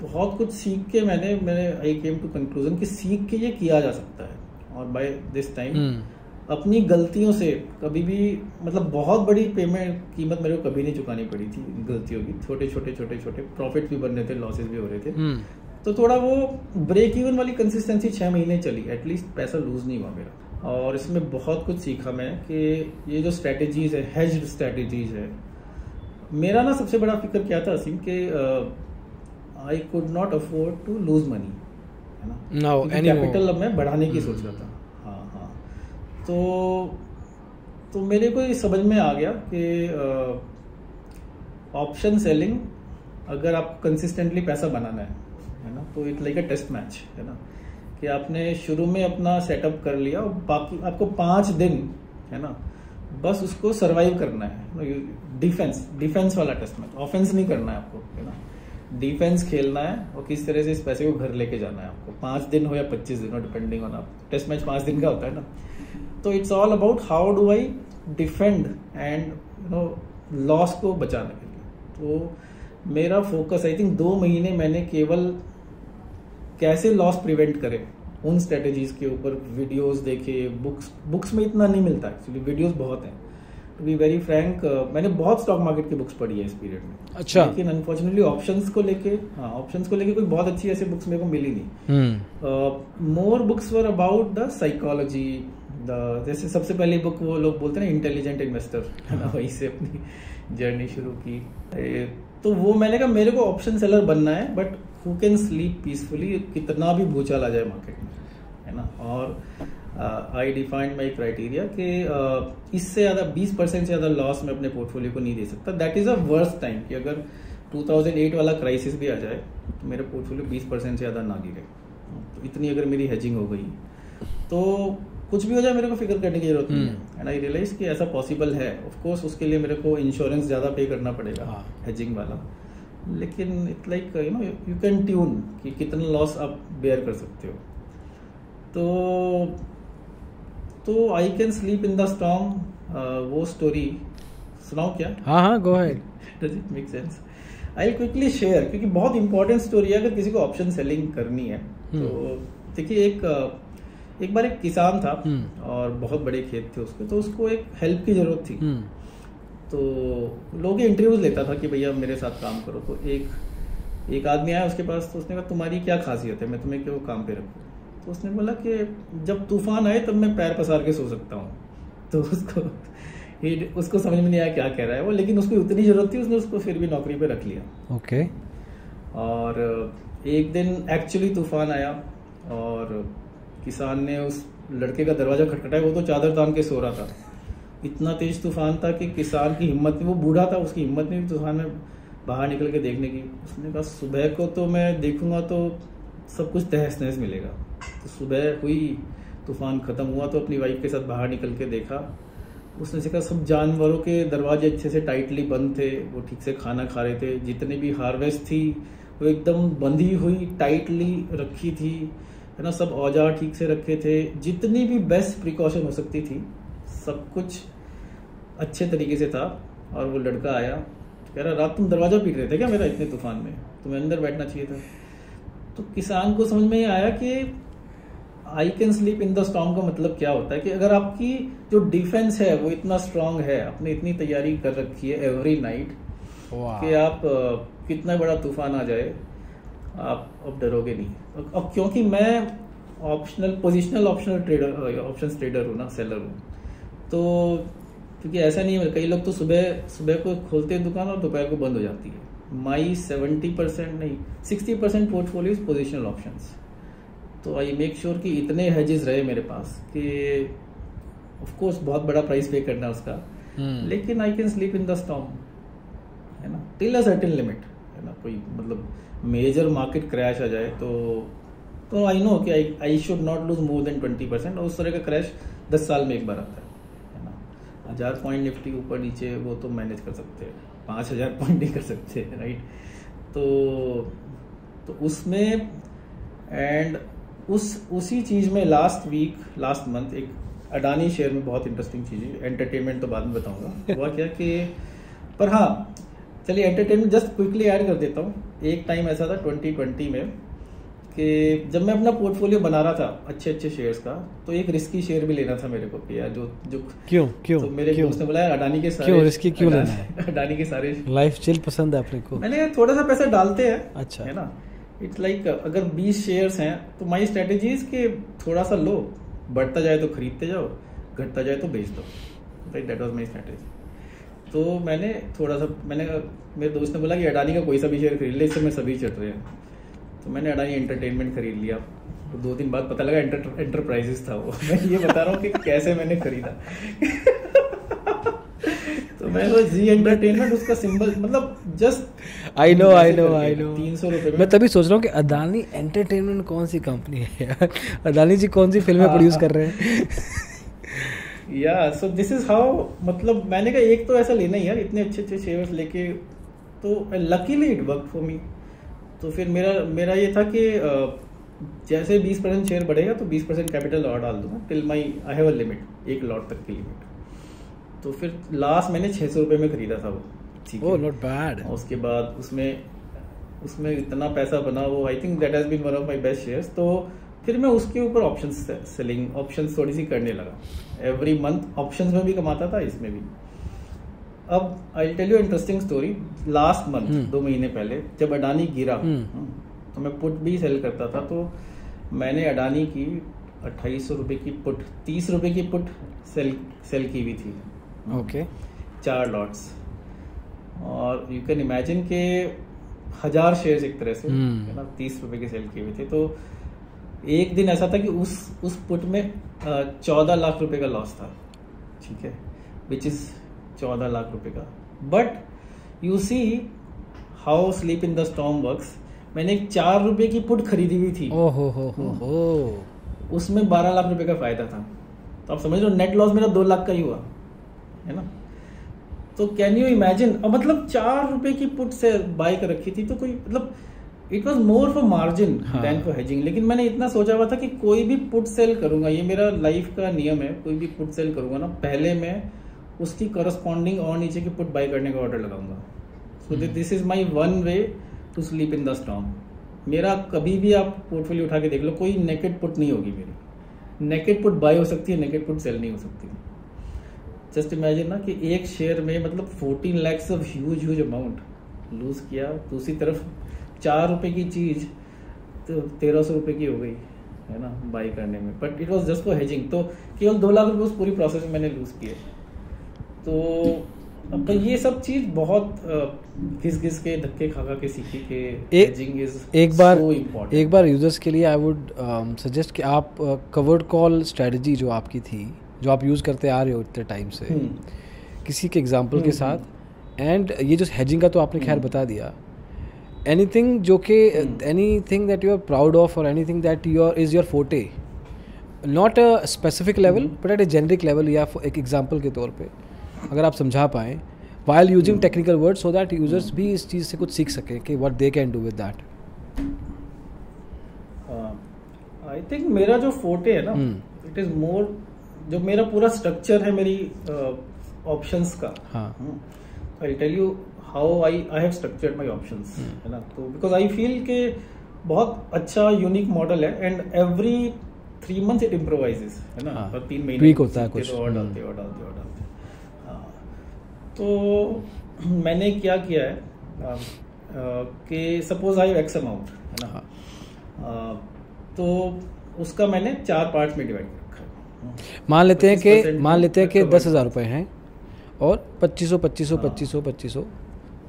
बहुत कुछ सीख के मैंने मैंने आई केम टू कंक्लूजन कि सीख के ये किया जा सकता है। और बाय दिस टाइम अपनी गलतियों से कभी भी मतलब बहुत बड़ी पेमेंट कीमत मेरे को कभी नहीं चुकानी पड़ी थी गलतियों की। छोटे छोटे छोटे छोटे प्रॉफिट भी बन रहे थे लॉसेस भी हो रहे थे। हम्म। तो थोड़ा वो ब्रेक इवन वाली कंसिस्टेंसी छह महीने चली एटलीस्ट पैसा लूज नहीं हुआ मेरा। और इसमें बहुत कुछ सीखा मैं कि ये जो स्ट्रेटेजीज है हेज्ड स्ट्रेटेजीज है मेरा ना सबसे बड़ा फ़िक्र क्या था असीम कि I could not afford to lose money है ना? कैपिटल अब मैं बढ़ाने की। सोच रहा था। हाँ हाँ। तो तो मेरे को ये समझ में आ गया कि ऑप्शन सेलिंग अगर आप कंसिस्टेंटली पैसा बनाना है है ना? तो it like a test match है ना? कि आपने शुरू में अपना सेटअप कर लिया और बाकी आपको पाँच दिन, है ना, बस उसको सरवाइव करना है। डिफेंस डिफेंस वाला टेस्ट मैच ऑफेंस नहीं करना है आपको, है ना। डिफेंस खेलना है और किस तरह से इस पैसे को घर लेके जाना है आपको, पाँच दिन हो या पच्चीस दिन हो डिपेंडिंग ऑन आप। टेस्ट मैच पाँच दिन का होता है ना। तो it's all about how do I defend and you know loss को बचाने के लिए। तो मेरा फोकस आई थिंक दो महीने मैंने केवल कैसे लॉस प्रिवेंट करें? उन स्ट्रेटेजीज के ऊपर वीडियोस देखे बुक्स बुक्स में इतना नहीं मिलता एक्चुअली वीडियोस बहुत हैं। टू बी वेरी फ्रैंक मैंने बहुत स्टॉक मार्केट की बुक्स पढ़ी है इस पीरियड में। अच्छा। लेकिन अनफॉर्चुनेटली ऑप्शंस को लेके हाँ ऑप्शंस को लेके कोई बहुत अच्छी ऐसी बुक्स मेरे को मिली नहीं। More books were about the psychology the जैसे सबसे पहली बुक वो लोग बोलते हैं इंटेलिजेंट इन्वेस्टर वहीं से अपनी जर्नी शुरू की। तो वो मैंने कहा मेरे को ऑप्शन सेलर बनना है but who can sleep peacefully कितना भी भूचाल आ जाए मार्केट में है ना? और आई डिफाइंड माई क्राइटेरिया कि uh, इससे ज़्यादा 20 परसेंट से ज़्यादा लॉस मैं अपने पोर्टफोलियो को नहीं दे सकता। That is a worst time कि अगर 2008 वाला क्राइसिस भी आ जाए तो मेरे पोर्टफोलियो 20 परसेंट से ज़्यादा ना गिरे। तो इतनी अगर मेरी हेजिंग हो गई तो कुछ भी हो जाए मेरे को फ़िक्र करने की ज़रूरत नहीं है। एंड आई रियलाइज़ कि ऐसा पॉसिबल है। ऑफ़ कोर्स उसके लिए मेरे को इंश्योरेंस ज़्यादा पे करना पड़ेगा हाँ। हेजिंग वाला। लेकिन it like you know you can tune कि कितना लॉस आप बेयर कर सकते हो। तो तो I can sleep in the storm वो स्टोरी सुनाओ क्या? हाँ हाँ गो है does it make sense I quickly share क्योंकि बहुत इंपॉर्टेंट स्टोरी है अगर किसी को ऑप्शन सेलिंग करनी है तो देखिए एक एक बार एक किसान था हम्म। और बहुत बड़े खेत थे उसके तो उसको एक हेल्प की ज़रूरत थी। हम्म, तो लोग इंटरव्यूज़ लेता था कि भैया मेरे साथ काम करो। तो एक एक आदमी आया उसके पास तो उसने कहा तुम्हारी क्या खासियत है? मैं तुम्हें क्यों काम पे रखूँ? तो उसने बोला कि जब तूफ़ान आए तब मैं पैर पसार के सो सकता हूँ। तो उसको उसको समझ में नहीं आया क्या कह रहा है वो लेकिन उसको उतनी ज़रूरत थी उसने उसको फिर भी नौकरी पे रख लिया। ओके और एक दिन एक्चुअली तूफ़ान आया और किसान ने उस लड़के का दरवाज़ा खटखटाया, वो तो चादर तान के सो रहा था। इतना तेज तूफ़ान था कि किसान की हिम्मत नहीं वो बूढ़ा था, उसकी हिम्मत नहीं तूफ़ान में बाहर निकल के देखने की। उसने कहा, सुबह को तो मैं देखूँगा तो सब कुछ तहस नहस मिलेगा। तो सुबह हुई तूफ़ान खत्म हुआ तो अपनी वाइफ के साथ बाहर निकल के देखा। उसने से कहा सब जानवरों के दरवाजे अच्छे से टाइटली बंद थे, वो ठीक से खाना खा रहे थे। जितनी भी हार्वेस्ट थी, वो एकदम बंधी हुई टाइटली रखी थी। है ना सब औज़ार ठीक से रखे थे। जितनी भी बेस्ट प्रिकॉशन हो सकती थी सब कुछ अच्छे तरीके से था और वो लड़का आया कह रहा रात तुम दरवाज़ा पीट रहे थे क्या मेरा इतने तूफ़ान में? तुम्हें अंदर बैठना चाहिए था। तो किसान को समझ में ये आया कि I can sleep in the strong का मतलब क्या होता है कि अगर आपकी जो डिफेंस है वो इतना स्ट्रांग है आपने इतनी तैयारी कर रखी है एवरी नाइट कि आप कितना बड़ा तूफ़ान आ जाए आप अब डरोगे नहीं। और- क्योंकि मैं optional positional optional trader option trader हूँ ना सेलर हूँ। तो क्योंकि ऐसा नहीं है कई लोग तो सुबह सुबह को खोलते हैं दुकान और दोपहर को बंद हो जाती है। माई सेवेंटी परसेंट नहीं sixty percent portfolio positional options तो आई मेक श्योर कि इतने हेजेस रहे मेरे पास कि ऑफकोर्स बहुत बड़ा प्राइस पे करना है उसका। हम्म। लेकिन I can sleep in the storm है ना? टिल अ सर्टेन लिमिट है ना? कोई मतलब मेजर मार्केट क्रैश आ जाए तो तो आई नो कि I I should not lose more than twenty percent और उस तरह का क्रैश दस साल में एक बार आता है ना? हज़ार पॉइंट निफ्टी ऊपर नीचे वो तो मैनेज कर सकते हैं, पाँच हज़ार पॉइंट नहीं कर सकते राइट तो तो उसमें एंड उस, उसी चीज़ में लास्ट वीक लास्ट मंथ एक अडानी शेयर में बहुत इंटरेस्टिंग चीज़ है एंटरटेनमेंट तो बाद में बताऊँगा। हुआ क्या कि, पर हाँ चलिए एंटरटेनमेंट जस्ट क्विकली ऐड कर देता हूँ। एक टाइम ऐसा था 2020 में कि जब मैं अपना पोर्टफोलियो बना रहा था अच्छे अच्छे शेयर्स का तो एक रिस्की शेयर भी लेना था मेरे को यार जो जो क्यों? क्यों? तो मेरे क्यों? दोस्त ने बोला अडानी के सारे क्यों risky क्यों लेना अडानी- अडानी के सारे लाइफ चिल पसंद है अपने को। मैंने थोड़ा सा पैसा डालते हैं। अच्छा। है ना? इट्स लाइक like, अगर 20 शेयर्स हैं तो माई स्ट्रेटेजी कि थोड़ा सा लो बढ़ता जाए तो खरीदते जाओ घटता जाए तो बेच दो। दैट वाज माई स्ट्रेटेजी तो मैंने थोड़ा सा मैंने मेरे दोस्त ने बोला कि अडानी का कोई सा भी शेयर खरीद ले इससे मैं सभी चढ़ रहे हैं। तो मैंने अडानी एंटरटेनमेंट खरीद लिया। तो दो दिन बाद पता लगा एंटर, एंटरप्राइजेस था वो। मैं ये बता रहा हूँ कि कैसे मैंने खरीदा। तो मैं वो जी एंटरटेनमेंट उसका सिंबल मतलब just I know I know I know तीन सौ रुपये मैं। तभी सोच रहा हूँ कि अदानी एंटरटेनमेंट कौन सी कंपनी है यार? अदानी जी कौन सी फ़िल्में हाँ, प्रोड्यूस हाँ। कर रहे हैं? या सो दिस इज़ हाउ मतलब मैंने कहा एक तो ऐसा लेना ही यार इतने अच्छे अच्छे शेयर्स लेके तो luckily it work for me तो फिर मेरा मेरा ये था कि जैसे 20 परसेंट शेयर बढ़ेगा तो 20 परसेंट कैपिटल और डाल दूँगा till my I have a limit एक लॉट तक की लिमिट तो फिर लास्ट मैंने छः सौ रुपये में खरीदा था वो ठीक है नॉट बैड उसके बाद उसमें उसमें इतना पैसा बना वो I think that has been one of my best shares तो फिर मैं उसके ऊपर ऑप्शन सेलिंग ऑप्शन थोड़ी सी करने लगा। एवरी मंथ ऑप्शंस में भी कमाता था इसमें भी अब I tell you interesting story last month. दो महीने पहले जब अडानी गिरा हम्म। हम्म, तो मैं पुट भी सेल करता था तो मैंने अडानी की अट्ठाईस सौ रुपये की पुट तीस रुपये की पुट सेल सेल की हुई थी ओके चार लॉट्स और यू कैन इमेजिन के हज़ार शेयर्स एक तरह से हम्म। है ना तीस रुपए के सेल किए हुए थे तो एक दिन ऐसा था कि उस उस पुट में चौदह लाख रुपए का लॉस था। ठीक है? विच इज़ चौदह लाख रुपए का। But you see how sleep in the storm works मैंने एक चार रुपए की पुट खरीदी हुई थी। ओ हो हो हो हो। उसमें बारह लाख रुपए का फ़ायदा था। तो आप समझ लो नेट लॉस मेरा दो लाख का ही हुआ। है ना? तो कैन यू इमेजिन मतलब चार रुपए की पुट से बाइक रखी थी तो कोई मतलब it was more for margin. Then for hedging लेकिन मैंने इतना सोचा हुआ था कि कोई भी पुट सेल करूँगा ये मेरा लाइफ का नियम है कोई भी पुट सेल करूँगा ना पहले मैं उसकी करस्पॉन्डिंग और नीचे की पुट बाय करने का ऑर्डर लगाऊँगा। So this is my one way to sleep in the storm मेरा कभी भी आप पोर्टफोलियो उठा के देख लो कोई नेकेड पुट नहीं होगी मेरी। नेकेड पुट बाय हो सकती है नेकेड पुट सेल नहीं हो सकती। जस्ट इमेजिन ना कि एक शेयर में मतलब 14 lakhs of huge huge amount lose किया दूसरी तरफ़ चार रुपए की चीज़ तो तेरह सौ रुपए की हो गई है ना बाई करने में। But it was just for hedging तो केवल दो लाख रुपए उस पूरी प्रोसेस में मैंने लूज किए। तो अब ये सब चीज़ बहुत घिस घिस के धक्के खा खा के सीखी के एक- हेजिंग इज़ एक बार so एक बार यूज़र्स के लिए आई वुड सजेस्ट कि आप कवर्ड कॉल स्ट्रेटजी जो आपकी थी जो आप यूज़ करते आ रहे हो इतने टाइम से हम्म, किसी के एग्ज़ाम्पल के हम्म, साथ। एंड ये जो हेजिंग का तो आपने खैर हम्म। बता दिया। एनीथिंग जो कि। Anything that you are proud of और anything that your is your forte not a specific level. But at a generic level या एक एग्ज़ाम्पल के तौर पे अगर आप समझा पाएँ while using. Technical word so that users. भी इस चीज़ से कुछ सीख सकें कि what they can do with that I think मेरा जो फोटे है ना। इट इज़ मोर जो मेरा पूरा स्ट्रक्चर है मेरी ऑप्शंस का हाँ I tell you how I I have structured my options hmm. है ना? तो बिकॉज़ आई फील के बहुत अच्छा यूनिक मॉडल है and every three months it improvises है ना? हाँ, पर तीन महीने होता है कुछ, तो और हम्म। डालते और डालते और डालते। हाँ। तो मैंने क्या किया है? कि सपोज़ आई एक्स अमाउंट है ना? हाँ। तो उसका मैंने चार पार्ट में डिवाइड रखा है। मान लेते हैं कि मान लेते हैं कि दस हज़ार रुपये हैं और पच्चीस सौ पच्चीस सौ हाँ। पच्चीस सौ पच्चीस सौ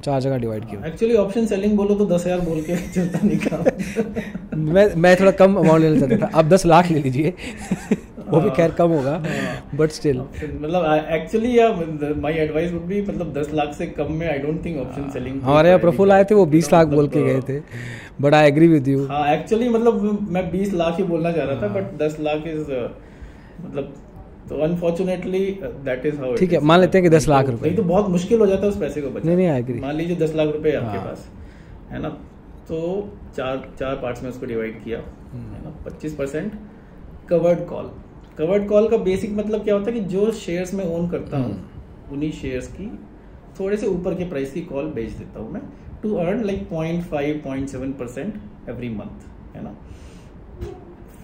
चार जगह डिवाइड किया एक्चुअली ऑप्शन सेलिंग बोलो तो दस हज़ार बोल के चलता नहीं काम। मैं मैं थोड़ा कम अमाउंट लेना चाहता था। आप दस लाख ले लीजिए। वो भी खैर कम होगा हाँ। बट स्टिल मतलब एक्चुअली या माय एडवाइस वुड बी मतलब 10 लाख से कम में I don't think option selling हमारे यहाँ प्रफुल आए थे वो बीस लाख बोल के गए थे। But I agree with you हाँ एक्चुअली मतलब मैं 20 लाख ही बोलना चाह रहा था हाँ। बट 10 लाख इज़ मतलब तो अनफॉर्चुनेटली दैट इज़ हाउ ठीक है, मान लेते हैं कि 10 लाख रुपए। नहीं तो बहुत मुश्किल हो जाता है उस पैसे को बचाना नहीं नहीं एग्री मान लीजिए दस लाख रुपए आपके हाँ। पास है ना तो चार चार पार्ट्स में उसको डिवाइड किया हम्म। है ना पच्चीस percent covered call covered call का बेसिक मतलब क्या होता है कि जो शेयर्स मैं ओन करता हूँ हम्म। उन्हीं शेयर्स की थोड़े से ऊपर के प्राइस की कॉल बेच देता हूँ मैं to earn like point five point seven percent every month है ना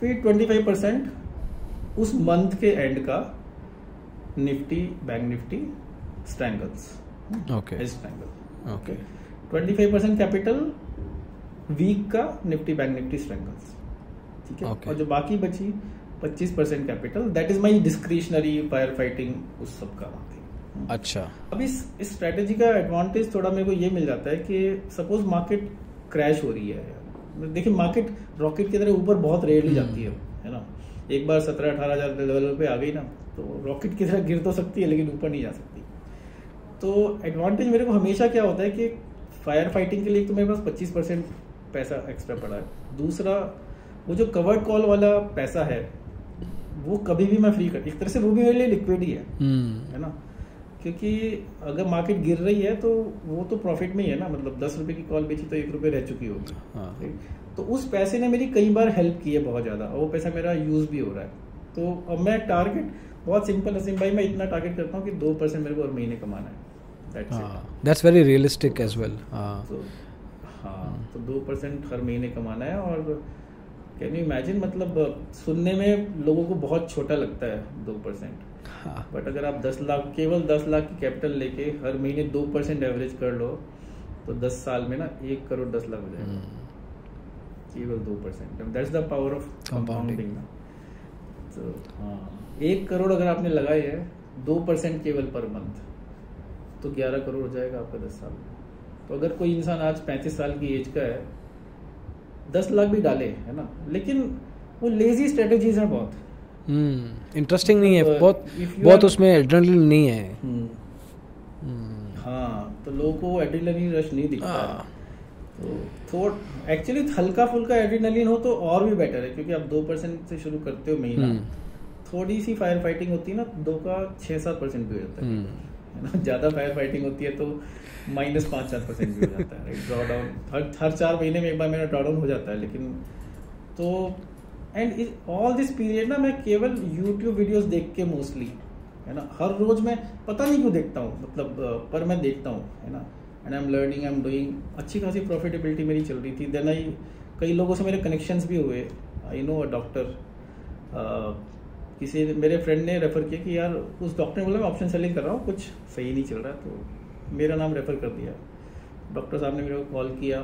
फिर ट्वेंटी फाइव परसेंट उस मंथ के एंड का Nifty bank Nifty strangles okay strangle okay twenty five percent capital week का निफ्टी बैंक निफ्टी स्ट्रैंगल्स ठीक है? Okay. और जो बाकी बची पच्चीस percent capital that is my discretionary fire fighting उस सब का अच्छा। अब इस इस स्ट्रेटेजी का एडवांटेज थोड़ा मेरे को ये मिल जाता है कि सपोज़ मार्केट क्रैश हो रही है। देखिए मार्केट रॉकेट की तरह ऊपर बहुत रेयरली जाती है। एक बार सत्रह अठारह हज़ार लेवल पे आ गई ना तो रॉकेट की तरह गिर तो सकती है लेकिन ऊपर नहीं जा सकती। तो एडवांटेज मेरे को हमेशा क्या होता है कि फायर फाइटिंग के लिए तो मेरे पास पच्चीस परसेंट पैसा एक्स्ट्रा पड़ा है। दूसरा वो जो कवर्ड कॉल वाला पैसा है वो कभी भी मैं फ्री कर एक तरह से वो भी मेरे लिए लिक्विड ही है हम्म। है ना? क्योंकि अगर मार्केट गिर रही है तो वो तो प्रॉफिट में ही है ना मतलब दस रुपए की कॉल बेची तो एक रुपए रह चुकी होगी। हाँ। तो उस पैसे ने मेरी कई बार हेल्प की है बहुत ज़्यादा और वो पैसा मेरा यूज़ भी हो रहा है। तो अब मैं टारगेट बहुत सिंपल असीम भाई मैं इतना टारगेट करता हूँ कि दो परसेंट मेरे को हर महीने कमाना है. हाँ that's very realistic as well हाँ। तो हाँ दो परसेंट हर महीने कमाना है और कैन यू इमेजिन मतलब सुनने में लोगों को बहुत छोटा लगता है दो परसेंट हाँ। बट अगर आप 10 लाख केवल 10 लाख की कैपिटल लेके हर महीने दो परसेंट एवरेज कर लो तो 10 साल में ना एक करोड़ दस लाख हो जाएगा। हम्म, केवल दो percent that's the power of compounding ना. तो हाँ एक करोड़ अगर आपने लगाए है दो परसेंट केवल पर मंथ तो ग्यारह करोड़ हो जाएगा आपका दस साल में. तो अगर कोई इंसान आज पैंतीस साल की एज का है दस लाख भी डाले है ना? लेकिन वो लेजी स्ट्रेटेजीज हैं बहुत. इंटरेस्टिंग नहीं है. बहुत बहुत उसमें एड्रेनलिन नहीं है. हम्म, हाँ तो लोगों को एड्रेनलिन रश नहीं दिखता तो थोड़ा एक्चुअली हल्का फुल्का एड्रीनलिन हो तो और भी बेटर है क्योंकि आप दो परसेंट से शुरू करते हो महीना। थोड़ी सी फायर फाइटिंग होती है ना दो का छः सात परसेंट भी हो जाता है। ना? ज़्यादा फायर फाइटिंग होती है तो माइनस पाँच सात परसेंट भी हो जाता है ड्रॉ डाउन हर हर चार महीने में एक बार मेरा ड्रॉ डाउन हो जाता है लेकिन तो एंड ऑल दिस पीरियड ना मैं केवल यूट्यूब वीडियोस देख के मोस्टली है ना? हर रोज मैं पता नहीं क्यों देखता हूँ मतलब पर मैं देखता हूँ है ना? And I am learning I am doing अच्छी खासी प्रॉफिटेबिलिटी मेरी चल रही थी। देन आई कई लोगों से मेरे कनेक्शंस भी हुए। आई नो अ डॉक्टर किसी मेरे फ्रेंड ने रेफर किया कि यार उस डॉक्टर ने बोला मैं ऑप्शन सेलिंग कर रहा हूँ कुछ सही नहीं चल रहा। तो मेरा नाम रेफर कर दिया। डॉक्टर साहब ने मेरे को कॉल किया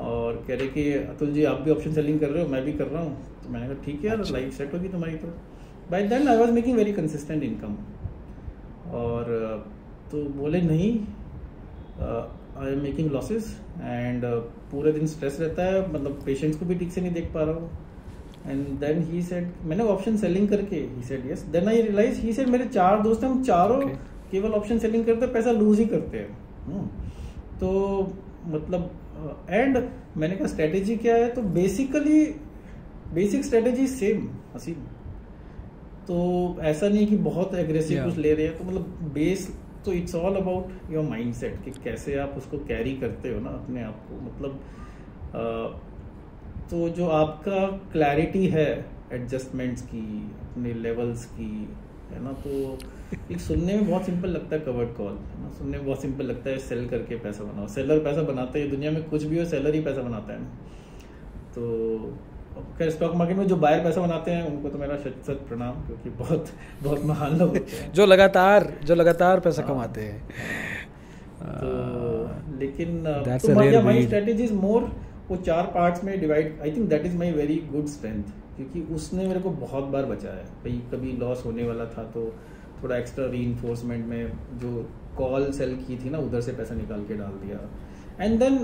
और कह रहे कि अतुल जी आप भी ऑप्शन सेलिंग कर रहे हो मैं भी कर रहा हूँ। तो मैंने कहा ठीक है यार अच्छा। लाइफ सेट होगी तुम्हारी तो. By then I was making very consistent income और तो बोले नहीं I am making losses and पूरे दिन स्ट्रेस रहता है मतलब पेशेंट्स को भी ठीक से नहीं देख पा रहा हूँ एंड देन ही सेड मैंने ऑप्शन सेलिंग करके he said yes then I realise he said मेरे चार दोस्त हैं हम चारों Okay. केवल ऑप्शन सेलिंग करते हैं पैसा लूज ही करते हैं हम्म। तो मतलब एंड मैंने कहा स्ट्रेटेजी क्या है तो basically basic strategy same Haseem तो ऐसा नहीं कि बहुत एग्रेसिव Yeah. कुछ ले रहे हैं तो मतलब बेस तो it's all about your mindset कि कैसे आप उसको कैरी करते हो ना अपने आप को। मतलब अ, तो जो आपका क्लैरिटी है एडजस्टमेंट्स की अपने लेवल्स की है ना तो एक सुनने में बहुत सिंपल लगता है कवर्ड कॉल है ना। सुनने में बहुत सिंपल लगता है सेल करके पैसा बनाओ। सेलर पैसा बनाते हैं दुनिया में कुछ भी हो सेलर ही पैसा बनाता है ना। तो खैर स्टॉक मार्केट में जो बायर पैसा बनाते हैं उनको तो मेरा शत शत प्रणाम क्योंकि बहुत बहुत महान लोग जो लगातार जो लगातार पैसा हाँ। कमाते हैं तो लेकिन तो माई. स्ट्रेटेजी इज़ मोर वो चार पार्ट्स में divide I think that is my very good strength क्योंकि उसने मेरे को बहुत बार बचाया है भाई कभी लॉस होने वाला था तो थोड़ा एक्स्ट्रा री में जो कॉल सेल की थी ना उधर से पैसा निकाल के डाल दिया एंड देन।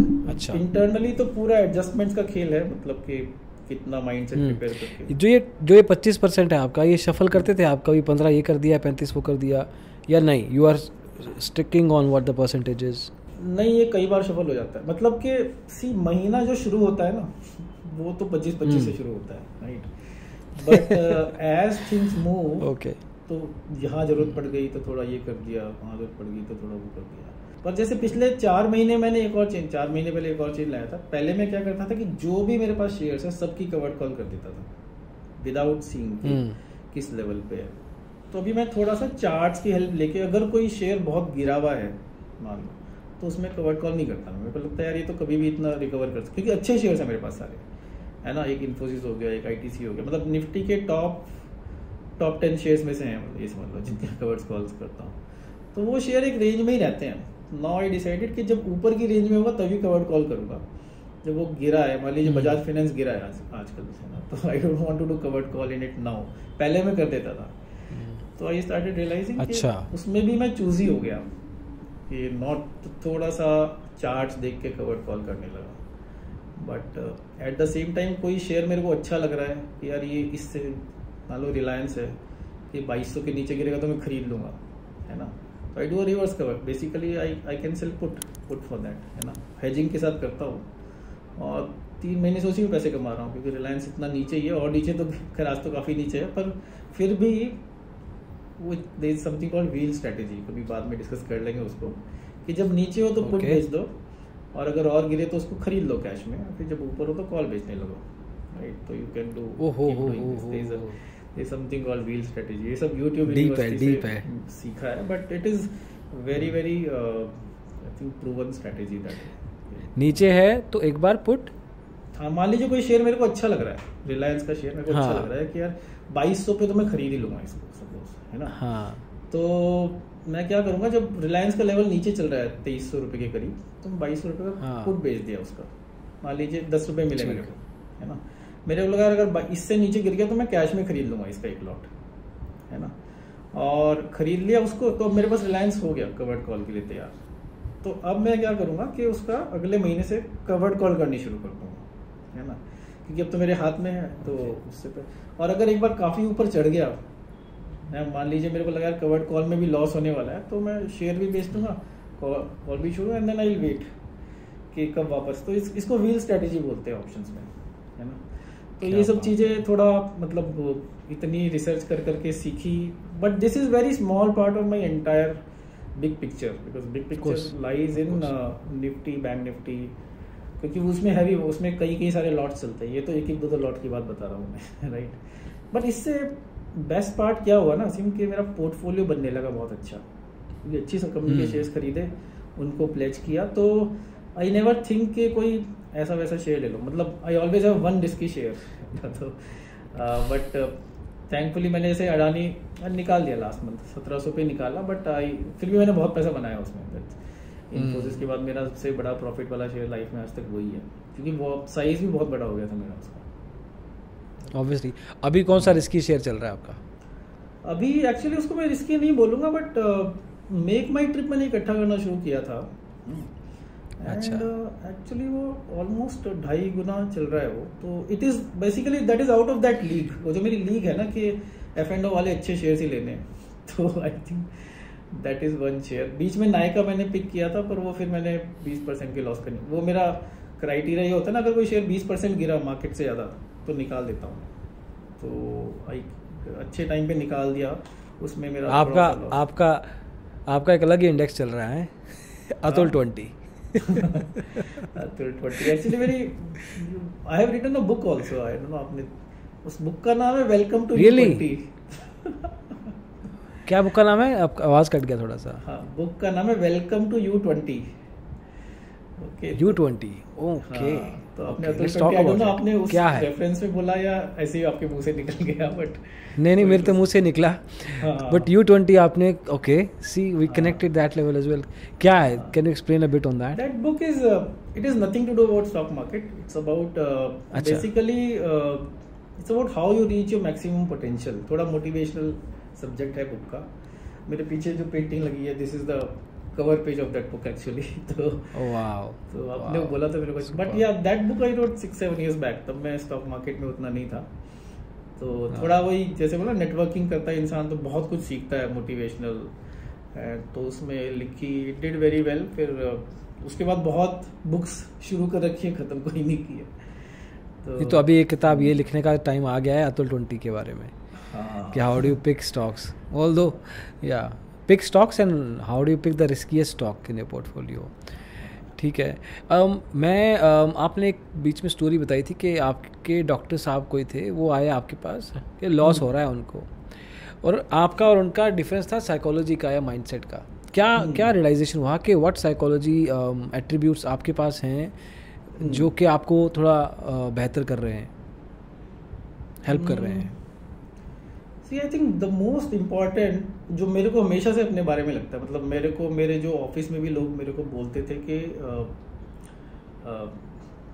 इंटरनली तो पूरा एडजस्टमेंट्स का खेल है मतलब कि कितना माइंड सेट। प्रिपेयर करके जो ये जो ये पच्चीस परसेंट है आपका ये शफल करते थे आप कभी पंद्रह ये कर दिया पैंतीस वो कर दिया या नहीं? You are sticking on what the percentages नहीं ये कई बार सफल हो जाता है। मतलब कि सी महीना जो शुरू होता है ना वो तो पच्चीस पच्चीस से हम्म। शुरू होता है right but as things move okay तो यहाँ ज़रूरत पड़ गई तो थोड़ा ये कर दिया वहाँ ज़रूरत पड़ गई तो थोड़ा वो कर दिया। पर जैसे पिछले चार महीने मैंने एक और चेंज चार महीने पहले एक और चेंज लाया था। पहले मैं क्या करता था कि जो भी मेरे पास शेयर्स है सबकी कवर्ड कॉल कर देता था। विदाउट सीइंग हम्म। किस लेवल पे है। तो अभी मैं थोड़ा सा चार्ट्स की हेल्प लेके अगर कोई शेयर बहुत गिरा हुआ है मान लो तो उसमें कवर्ड कॉल नहीं करता। मेरे को लगता है यार ये तो कभी भी इतना रिकवर कर सकते क्योंकि अच्छे शेयर्स हैं मेरे पास सारे। है ना? एक इन्फोसिस हो गया एक आईटीसी हो गया। मतलब निफ्टी के टॉप टॉप टेन शेयर्स में से हैं। ये समझ लो जिनके कवर्ड कॉल्स करता हूँ। तो वो शेयर एक रेंज में ही रहते हैं। नाउ आई डिसाइडेड कि जब ऊपर की रेंज में होगा तभी कवर्ड कॉल करूँगा। जब वो गिरा है मान लीजिए हम्म। बजाज फाइनेंस गिरा है आज आजकल है ना तो I don't want to do covered call in it now पहले मैं कर देता था। तो आई स्टार्टेड रियलाइजिंग अच्छा। उसमें भी मैं चूज़ ही हो गया। कि नॉट थोड़ा सा चार्ट्स देख के कवर्ड कॉल करने लगा। But at the same time कोई शेयर मेरे को अच्छा लग रहा है कि यार ये इससे मान लो रिलायंस है कि बाईस के नीचे गिरेगा तो मैं खरीद लूँगा है ना? तो I do a reverse cover basically I I can sell put put for that है ना? हेजिंग के साथ करता हूँ। और तीन महीने से उसी में पैसे कमा रहा हूँ क्योंकि रिलायंस इतना नीचे ही है और नीचे तो खैर आज तो काफ़ी नीचे है पर फिर भी वो there is something called wheel strategy कभी बाद में डिस्कस कर लेंगे उसको कि जब नीचे हो तो पुट Okay. बेच दो और अगर और गिरे तो उसको खरीद लो कैश में फिर जब ऊपर हो तो कॉल बेचने लगो। राइट तो यू कैन डू। ये समथिंग कॉल्ड व्हील स्ट्रेटेजी ये सब यूट्यूब Deep है, deep है। सीखा है but it is very very I think proven strategy that नीचे है तो एक बार पुट हाँ मान लीजिए कोई शेयर मेरे को अच्छा लग रहा है रिलायंस का शेयर मेरे को हाँ. अच्छा हाँ। लग रहा है कि यार बाईस सौ पे तो मैं खरीद ही लूँगा इसको सपोज़ है ना हाँ तो मैं क्या करूँगा जब रिलायंस का लेवल नीचे चल रहा है तेईस सौ रुपये के करीब तो मैं बाईस सौ रुपये का हाँ। पुट बेच दिया उसका मान लीजिए दस रुपये मिले मेरे को है ना मेरे को लगा अगर इससे नीचे गिर गया तो मैं कैश में खरीद लूँगा इसका एक लॉट है ना? और खरीद लिया उसको तो अब मेरे पास रिलायंस हो गया कवर्ड कॉल के लिए तैयार। तो अब मैं क्या करूँगा कि उसका अगले महीने से कवर्ड कॉल करनी शुरू कर दूँगा है ना? क्योंकि अब तो मेरे हाथ में है तो उससे पे और अगर एक बार काफ़ी ऊपर चढ़ गया मान लीजिए मेरे को लगा कवर्ड कॉल में भी लॉस होने वाला है तो मैं शेयर भी बेच दूँगा कॉल भी छोड़ू and then I will wait कि कब वापस। तो इस, इसको व्हील स्ट्रेटेजी बोलते हैं ऑप्शंस में है ना? तो ये सब चीज़ें थोड़ा मतलब इतनी रिसर्च कर करके सीखी but this is very small part of my entire big picture because big picture lies in Nifty bank Nifty क्योंकि उसमें हैवी उसमें कई कई सारे लॉट्स चलते हैं। ये तो एक एक दो दो लॉट की बात बता रहा हूँ मैं राइट बट इससे बेस्ट पार्ट क्या हुआ ना सिम कि मेरा पोर्टफोलियो बनने लगा बहुत अच्छा। क्योंकि अच्छी कंपनी के। शेयर्स खरीदे उनको प्लेज किया तो आई नेवर थिंक कि कोई ऐसा वैसा शेयर ले लो। मतलब I always have one risky share तो बट थैंकफुली मैंने जैसे अडानी निकाल दिया लास्ट मंथ सत्रह सौ पे निकाला बट आई फिर भी मैंने बहुत पैसा बनाया उसमें। इन्फोसिस हम्म। के बाद मेरा सबसे बड़ा प्रॉफिट वाला शेयर लाइफ में आज तक वही है। क्योंकि वो साइज़ भी बहुत बड़ा हो गया था मेरा उसका। ऑब्वियसली अभी कौन सा रिस्की शेयर चल रहा है आपका? अभी एक्चुअली उसको मैं रिस्की नहीं बोलूँगा बट मेक माई ट्रिप मैंने इकट्ठा करना शुरू किया था। अच्छा। एक्चुअली वो ऑलमोस्ट ढाई गुना चल रहा है वो। तो it is basically that is out of that league वो जो मेरी लीग है ना कि एफ़ एंड वाले अच्छे शेयर ही लेने। तो I think that is one share बीच में नायका मैंने पिक किया था पर वो फिर मैंने 20 परसेंट के लॉस करनी। वो मेरा क्राइटेरिया ये होता है ना अगर कोई शेयर 20 परसेंट गिरा मार्केट से ज़्यादा तो निकाल देता हूँ। तो आई अच्छे टाइम पे निकाल दिया। उसमें मेरा आपका। आपका आपका एक अलग ही इंडेक्स चल रहा है अतुल हाँ। ट्वेंटी 20 एक्चुअली मेरी I have written a book also I don't know आपने उस बुक का नाम है वेलकम टू Really? 20 क्या बुक का नाम है? आपका आवाज़ कट गया थोड़ा सा। हाँ बुक का नाम है welcome to you twenty okay you twenty okay तो आपने Okay, Atul let's talk 20 I don't about know it. आपने उस क्या है रेफरेंस में बोला या ऐसे ही आपके मुँह से निकल गया बट नहीं नहीं मेरे तो मुँह से निकला हाँ। बट यू ट्वेंटी आपने ओके सी वी हाँ। Connected that level as well क्या है हाँ। Can you explain a bit on that uh, it is nothing to do about stock market. It's about uh, अच्छा। basically uh, it's about how you reach your maximum potential. थोड़ा motivational subject है book का. मेरे पीछे जो painting लगी है this is the cover page of that book actually तो वाओ तो आपने वो बोला था मेरे को बट या that book I wrote six seven years back तब मैं स्टॉक मार्केट में उतना नहीं था। तो हाँ। थोड़ा वही जैसे बोला नेटवर्किंग करता है इंसान तो बहुत कुछ सीखता है मोटिवेशनल तो उसमें लिखी डिड वेरी वेल फिर uh, उसके बाद बहुत बुक्स शुरू कर रखी है खत्म कोई नहीं की है ये तो अभी एक किताब ये लिखने का टाइम आ गया है अतुल ट्वेंटी के बारे में हाँ। कि how do you pick stocks although या pick stocks and how do you pick the riskiest stock in your portfolio ठीक है। um, मैं um, आपने एक बीच में स्टोरी बताई थी कि आपके डॉक्टर साहब कोई थे वो आए आपके पास कि लॉस हो रहा है उनको। और आपका और उनका डिफरेंस था साइकोलॉजी का या माइंडसेट का। क्या हम्म। क्या रियलाइजेशन हुआ कि व्हाट साइकोलॉजी एट्रीब्यूट्स आपके पास हैं जो कि आपको थोड़ा uh, बेहतर कर रहे हैं हेल्प कर रहे हैं? See I think the most important जो मेरे को हमेशा से अपने बारे में लगता है मतलब मेरे को मेरे जो ऑफ़िस में भी लोग मेरे को बोलते थे कि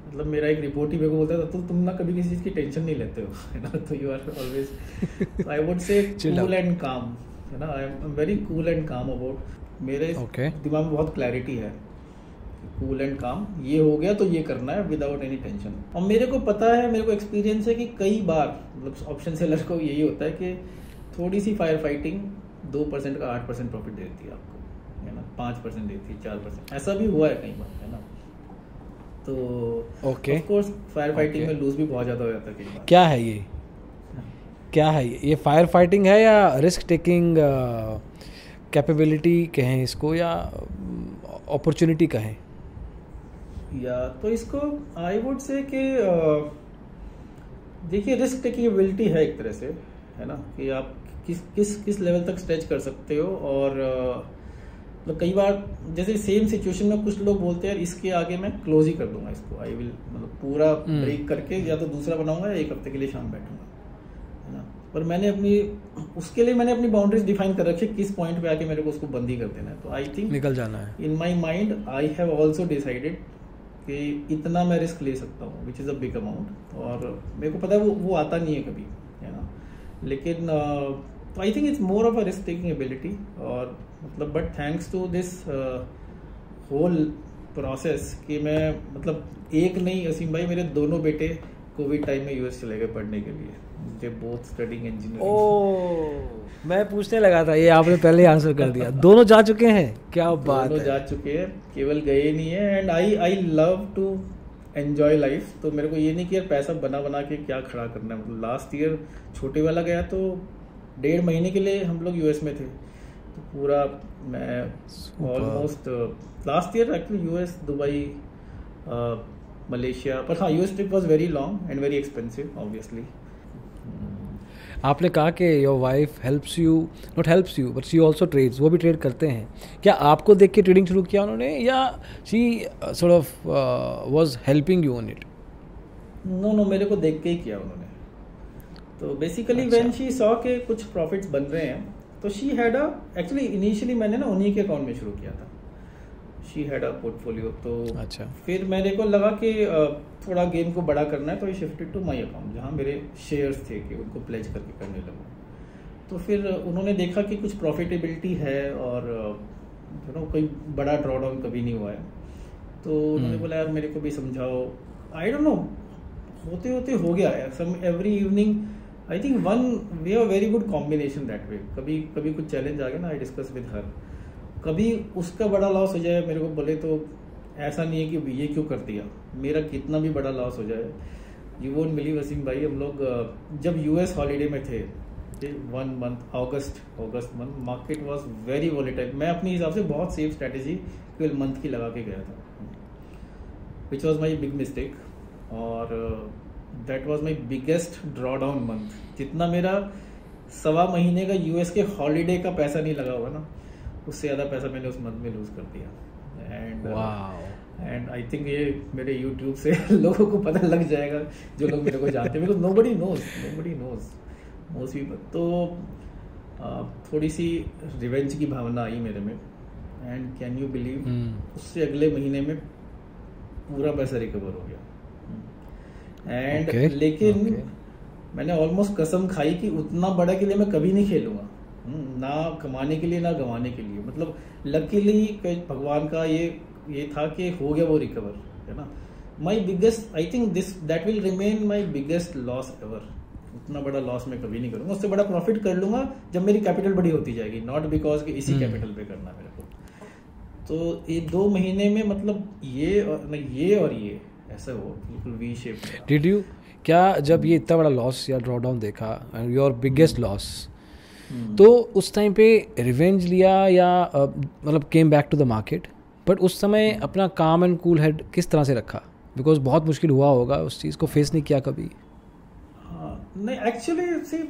मतलब मेरा एक रिपोर्ट ही मेरे को बोलता था तो तुम ना कभी किसी चीज़ की टेंशन नहीं लेते हो है ना? तो you are always I would say cool and calm है ना? I am very cool and calm about मेरे. दिमाग में बहुत क्लैरिटी है। कूल एंड काम ये हो गया तो ये करना है विदाउट एनी टेंशन और मेरे को पता है मेरे को एक्सपीरियंस है कि कई बार मतलब ऑप्शन सेलर को यही होता है कि थोड़ी सी फायर फाइटिंग दो परसेंट का आठ परसेंट प्रॉफिट दे देती है आपको है ना? पाँच परसेंट देती है चार परसेंट ऐसा भी हुआ है कई बार है ना? तो. Of course fire fighting. में लूज भी बहुत ज़्यादा हो जाता है कई बार. क्या है ये? क्या है ये? ये फायर फाइटिंग है या रिस्क टेकिंग कैपेबिलिटी कहें इसको या अपॉर्चुनिटी कहें? या तो इसको आई वुड से कि देखिए रिस्क टेकिंग एबिलिटी है एक तरह से है ना? कि आप किस किस किस लेवल तक स्ट्रेच कर सकते हो और मतलब कई बार जैसे सेम सिचुएशन में कुछ लोग बोलते हैं यार इसके आगे मैं क्लोज ही कर दूँगा इसको। आई विल मतलब पूरा हम्म। ब्रेक करके या तो दूसरा बनाऊँगा या एक हफ़्ते के लिए शाम बैठूँगा है ना? पर मैंने अपनी उसके लिए मैंने अपनी बाउंड्रीज डिफाइन कर रखी किस पॉइंट पे आके मेरे को उसको बंद कर देना है। तो आई थिंक निकल जाना है। In my mind I have also decided कि इतना मैं रिस्क ले सकता हूँ which is a big amount और मेरे को पता है वो वो आता नहीं है कभी, है ना? लेकिन तो I think it's more of a risk taking ability और मतलब but thanks to this whole process कि मैं मतलब एक नहीं, असीम भाई, मेरे दोनों बेटे कोविड टाइम में यूएस चले गए पढ़ने के लिए। दे बोथ स्टडिंग इंजीनियरिंग ओ मैं पूछने लगा था ये आपने पहले आंसर कर दिया। दोनों जा चुके हैं? क्या बात दोनों है। जा चुके हैं केवल गए नहीं है। And I I love to enjoy life तो मेरे को ये नहीं कि यार पैसा बना बना के क्या खड़ा करना है। मतलब लास्ट ईयर छोटे वाला गया तो डेढ़ महीने के लिए हम लोग यूएस में थे। तो पूरा मैं almost last year actually US Dubai Malaysia पर हाँ US trip was very long and very expensive obviously आपने कहा कि your wife helps you not helps you but she also trades वो भी ट्रेड करते हैं। क्या आपको देख के ट्रेडिंग शुरू किया उन्होंने या she sort of was helping you on it no no मेरे को देख के ही किया उन्होंने। तो बेसिकली। व्हेन शी सॉ के कुछ प्रॉफिट्स बन रहे हैं तो she had a actually initially मैंने ना उन्हीं के अकाउंट में शुरू किया था। शी हैड अ पोर्टफोलियो तो अच्छा। फिर मेरे को लगा कि थोड़ा गेम को बड़ा करना है तो ये शिफ्टेड टू माय अकाउंट जहाँ मेरे शेयर्स थे कि उनको प्लेज करके करने लगा। तो फिर उन्होंने देखा कि कुछ प्रॉफिटेबिलिटी है और यू नो कोई बड़ा ड्रॉडाउन कभी नहीं हुआ है। तो उन्होंने हम्म। बोला यार मेरे को भी समझाओ। आई डोंट नो होते होते हो गया है। Some every evening I think one we have very good combination that way कभी कभी कुछ चैलेंज आ गया ना आई डिस्कस विद हर कभी उसका बड़ा लॉस हो जाए, मेरे को बोले तो ऐसा नहीं है कि ये क्यों कर दिया। मेरा कितना भी बड़ा लॉस हो जाए यू वोंट बिलीव वसीम भाई, हम लोग जब यूएस हॉलीडे में थे one month August August month market was very volatile मैं अपने हिसाब से बहुत सेफ़ स्ट्रेटेजी ट्वेल्व मंथ की लगा के गया था। Which was my big mistake और that was my biggest drawdown month जितना मेरा सवा महीने का यूएस के हॉलीडे का पैसा नहीं लगा हुआ ना उससे ज़्यादा पैसा मैंने उस मंथ में लूज कर दिया। एंड एंड आई थिंक ये मेरे यूट्यूब से लोगों को पता लग जाएगा जो लोग मेरे को जानते हैं। Because nobody knows nobody knows most people तो uh, थोड़ी सी रिवेंज की भावना आई मेरे में। And can you believe. उससे अगले महीने में पूरा पैसा रिकवर हो गया। एंड Okay, लेकिन okay. मैंने ऑलमोस्ट कसम खाई कि उतना बड़ा के लिए मैं कभी नहीं खेलूँगा। ना कमाने के लिए ना गंवाने के लिए। मतलब लकीली भगवान का ये ये था कि हो गया वो रिकवर है ना? My biggest I think this that will remain my biggest loss ever उतना बड़ा लॉस मैं कभी नहीं करूँगा। उससे बड़ा प्रॉफिट कर लूँगा जब मेरी कैपिटल बड़ी होती जाएगी नॉट बिकॉज़ कि इसी हम्म। कैपिटल पे करना मेरे को। तो ये दो महीने में मतलब ये और नहीं ये और ये ऐसा हो बिल्कुल वी शेप डिड यू क्या जब ये इतना बड़ा लॉस या ड्रॉडाउन देखा and your biggest loss hmm. तो उस टाइम पे रिवेंज लिया या मतलब came back to the market but उस समय अपना काम एंड कूल हेड किस तरह से रखा? बिकॉज़ बहुत मुश्किल हुआ होगा उस चीज़ को फेस नहीं किया कभी। हाँ, नहीं एक्चुअली सी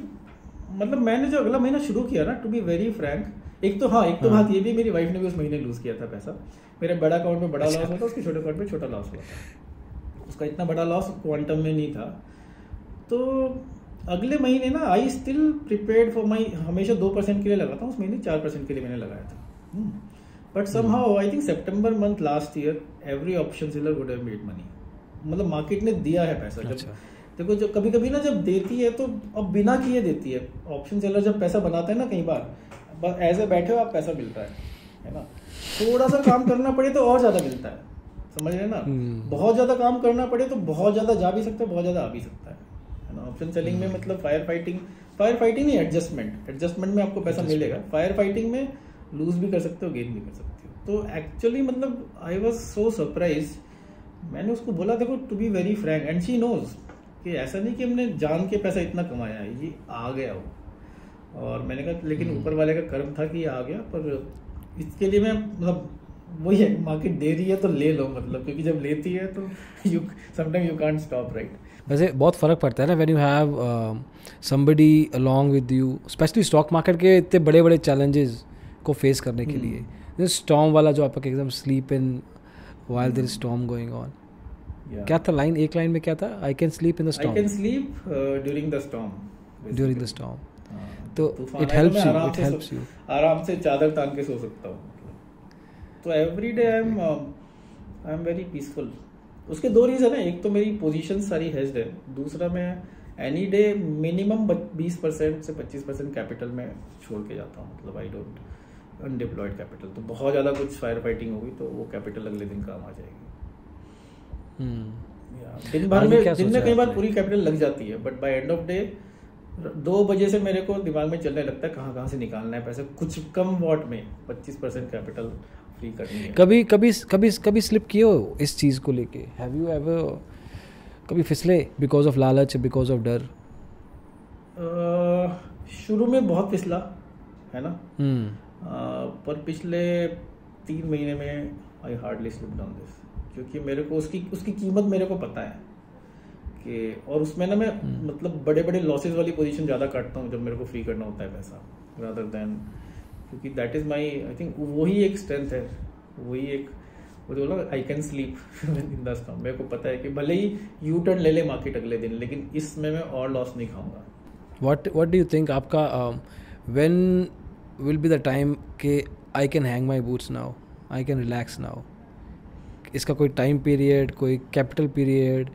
मतलब मैंने जो अगला महीना शुरू किया ना टू बी वेरी फ्रैंक एक तो हाँ एक तो हाँ। बात ये भी मेरी वाइफ ने भी उस महीने लूज किया था पैसा। मेरे बड़ा अकाउंट में बड़ा। लॉस हुआ था उसके छोटे अकाउंट में छोटा लॉस हुआ था उसका इतना बड़ा लॉस क्वांटम में नहीं था। तो अगले महीने ना I still prepared for my हमेशा दो परसेंट के लिए लगाता हूँ उस महीने चार परसेंट के लिए मैंने लगाया था। But some how I think September month last year every option seller would have made money मतलब मार्केट ने दिया है पैसा। जब अच्छा। देखो जब कभी कभी ना जब देती है तो अब बिना किए देती है। ऑप्शन सेलर जब पैसा बनाता है ना कई बार बस ए बैठे हो आप पैसा मिलता है है ना? थोड़ा सा काम करना पड़े तो और ज़्यादा मिलता है। समझ रहे ना? हम्म। बहुत ज़्यादा काम करना पड़े तो बहुत ज़्यादा जा भी सकता है बहुत ज़्यादा आ भी सकता है। है ना? ऑप्शन सेलिंग में मतलब फायर फाइटिंग फायर फाइटिंग नहीं एडजस्टमेंट। एडजस्टमेंट में आपको पैसा मिलेगा। फायर फाइटिंग में लूज भी कर सकते हो गेन भी कर सकते हो। तो एक्चुअली मतलब आई वॉज़ सो सरप्राइज़ मैंने उसको बोला देखो to be very frank and she knows कि ऐसा नहीं कि हमने जान के पैसा इतना कमाया है ये आ गया हो और मैंने कहा लेकिन हम्म। ऊपर वाले का कर्म था कि ये आ गया पर इसके लिए मैं मतलब वही है मार्केट दे रही है तो ले लो मतलब क्योंकि जब लेती है तो you sometime you can't stop right वैसे बहुत फ़र्क पड़ता है ना when you have somebody along with you specially stock market के इतने बड़े बड़े चैलेंजेस को फेस करने के हम्म। लिए। स्टॉम वाला जो आपका एकदम sleep in while there storm going on क्या था लाइन एक लाइन में क्या था? I can sleep in the I can sleep during the storm during the storm तो तूफ़ान it आएगा, helps मैं you, आराम से चादर तान के सो सकता हूँ। तो every day I am I am very peaceful उसके दो रीजन है। एक तो मेरी पोजीशन सारी हेज्ड है। दूसरा मैं एनी डे मिनिमम बीस परसेंट से पच्चीस परसेंट कैपिटल में छोड़ के जाता हूँ। मतलब आई डोंट अनडिप्लॉयड कैपिटल तो बहुत ज़्यादा कुछ फायर फाइटिंग होगी तो वो कैपिटल अगले दिन काम आ जाएगी। दिन भर में दिन में कई बार पूरी कैपिटल लग जाती है but by end of day दो बजे से मेरे को दिमाग में चलने लगता है कहाँ कहाँ से निकालना है पैसे? कुछ कम वॉट में पच्चीस परसेंट कैपिटल फ्री करनी है। कभी कभी कभी कभी स्लिप किए हो इस चीज़ को लेके? हैव यू एवर कभी फिसले बिकॉज़ ऑफ़ लालच बिकॉज़ ऑफ़ डर? शुरू में बहुत फिसला है ना? हम्म। अह, पर पिछले तीन महीने में I hardly slip down this क्योंकि मेरे को उसकी उसकी कीमत मेरे को पता है कि और उसमें ना मैं hmm. मतलब बड़े बड़े लॉसेस वाली पोजीशन ज़्यादा काटता हूँ जब मेरे को फ्री करना होता है पैसा रादर देन क्योंकि that is my I think वही एक स्ट्रेंथ है। वही एक, वो जो बोला I can sleep in the stock मेरे को पता है कि भले ही यू टर्न ले ले मार्केट अगले दिन, लेकिन इसमें मैं और लॉस नहीं खाऊँगा। What what do you think आपका when will be the time कि I can hang my boots now I can relax now इसका कोई टाइम पीरियड कोई capital period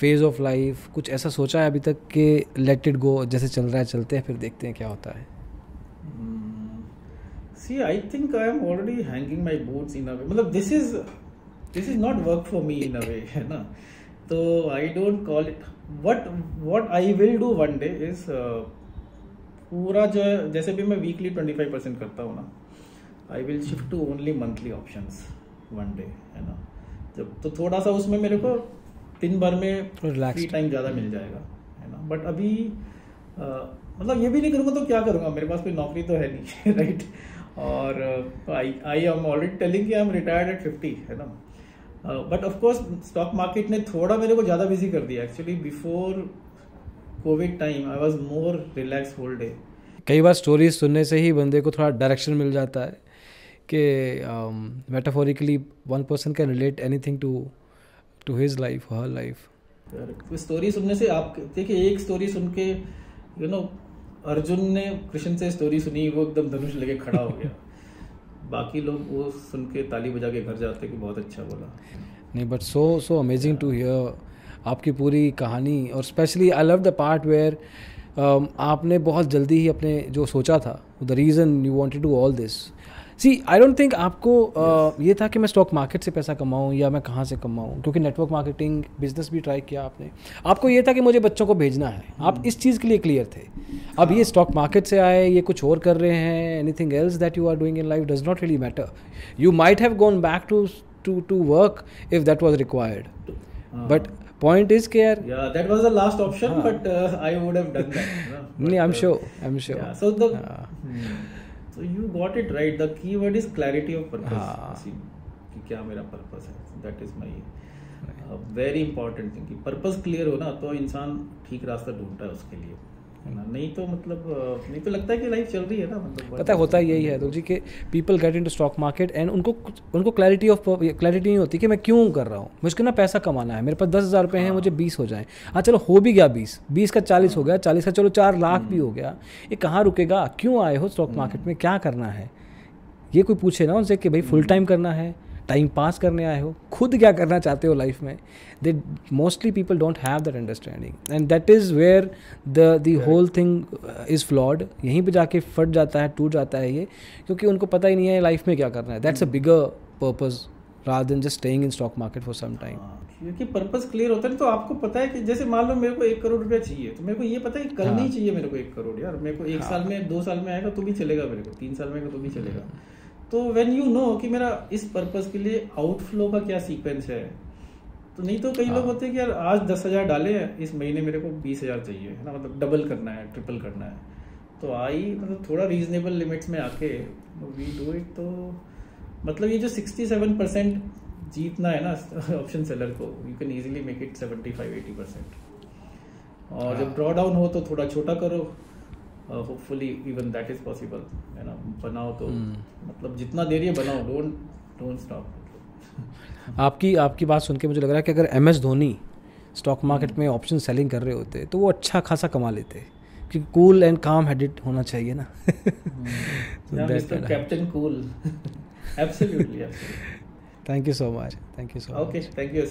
phase of life कुछ ऐसा सोचा है अभी तक कि लेट इट गो जैसे चल रहा है, चलते हैं, फिर देखते हैं क्या होता है। See, I think I am already hanging my boots in a way. मतलब this is this is not work for me in a way, है ना? तो I don't call it. What what I will do one day is uh, पूरा जो है जैसे भी मैं वीकली 25 परसेंट करता हूँ ना I will shift to only monthly option one day है ना जब तो थोड़ा सा उसमें मेरे को दिन भर में फ्री टाइम ज़्यादा मिल जाएगा है ना बट अभी अ, मतलब ये भी नहीं करूँगा तो क्या करूँगा मेरे पास कोई नौकरी तो है नहीं राइट और I I am already telling कि I am retired at fifty है ना? But of course stock market ने थोड़ा मेरे को ज़्यादा बिज़ी कर दिया। Actually before COVID time I was more relax whole day कई बार स्टोरीज सुनने से ही बंदे को थोड़ा डायरेक्शन मिल जाता है कि metaphorically one person can relate anything to to his life her life story सुनने से आप देखिए एक स्टोरी सुन के यू नो अर्जुन ने कृष्ण से स्टोरी सुनी, वो एकदम धनुष लेके खड़ा हो गया। बाकी लोग वो सुन के ताली बजा के घर जाते कि बहुत अच्छा बोला। नहीं but so so amazing to hear आपकी पूरी कहानी और specially I love the part where आपने बहुत जल्दी ही अपने जो सोचा था the reason you wanted to all this see I don't think आपको uh, ये था कि मैं स्टॉक मार्केट से पैसा कमाऊँ या मैं कहाँ से कमाऊँ क्योंकि नेटवर्क मार्केटिंग बिज़नेस भी ट्राई किया आपने। आपको ये था कि मुझे बच्चों को भेजना है। आप इस चीज़ के लिए क्लियर थे। अब ये स्टॉक मार्केट से आए ये कुछ और कर रहे हैं anything else that you are doing in life does not really matter you might have gone back to to to work if that was required but point is के यार yeah that was the last option हाँ. but uh, i would have done that know. नहीं I am uh, sure I am sure yeah, so the हाँ. Hmm. So you got it right the key word is clarity of purpose हाँ. कि क्या मेरा purpose है? That is my very important thing कि purpose clear हो ना तो इंसान ठीक रास्ता ढूंढता है उसके लिए। नहीं तो मतलब नहीं तो लगता है कि लाइफ चल रही है ना मतलब पता है होता यही है तो जी कि people get into stock market and उनको उनको क्लैरिटी ऑफ़ क्लैरिटी नहीं होती कि मैं क्यों कर रहा हूँ। मुझको ना पैसा कमाना है मेरे पास दस हज़ार रुपये हैं मुझे बीस हो जाए। हाँ चलो हो भी गया बीस बीस का चालीस हो। गया चालीस का चलो चार लाख भी हो गया। ये कहाँ रुकेगा? क्यों आए हो स्टॉक मार्केट में? क्या करना है? ये कोई पूछे ना उनसे कि भाई फुल टाइम करना है। टाइम पास करने आए हो खुद क्या करना चाहते हो लाइफ में they mostly people don't have that understanding and that is where the the whole thing is flawed यहीं पे जाके फट जाता है टूट जाता है ये क्योंकि उनको पता ही नहीं है लाइफ में क्या करना है. That's a bigger purpose rather than just staying in stock market for some time हाँ, क्योंकि पर्पस क्लियर होता है तो आपको पता है कि जैसे मान लो मेरे को एक करोड़ रुपया चाहिए तो मेरे को ये पता है कि कल हाँ। नहीं चाहिए मेरे को एक करोड़ यार. मेरे को एक हाँ। साल में दो साल में आएगा तो भी चलेगा मेरे को तीन साल में आएगा तो भी चलेगा. तो व्हेन यू नो कि मेरा इस पर्पस के लिए आउटफ्लो का क्या सीक्वेंस है तो नहीं तो कई हाँ। लोग होते हैं कि यार आज दस हज़ार डाले हैं इस महीने मेरे को बीस हज़ार चाहिए है ना? मतलब डबल करना है ट्रिपल करना है। तो आई मतलब थोड़ा रीजनेबल लिमिट्स में आके वी डू इट तो मतलब ये जो सिक्सटी सेवन परसेंट जीतना है ना ऑप्शन सेलर को you can easily make it seventy five eighty percent और जब ड्रॉ डाउन हो तो थोड़ा छोटा करो hopefully even that is possible है ना बनाओ तो। मतलब जितना देर ये बनाओ डोंट डोंट स्टॉप आपकी आपकी बात सुन के मुझे लग रहा है कि अगर M S Dhoni stock market में ऑप्शन सेलिंग कर रहे होते तो वो अच्छा खासा कमा लेते। क्योंकि कूल एंड काम हेडेड होना चाहिए ना। Captain cool absolutely thank you so much thank you so much okay thank you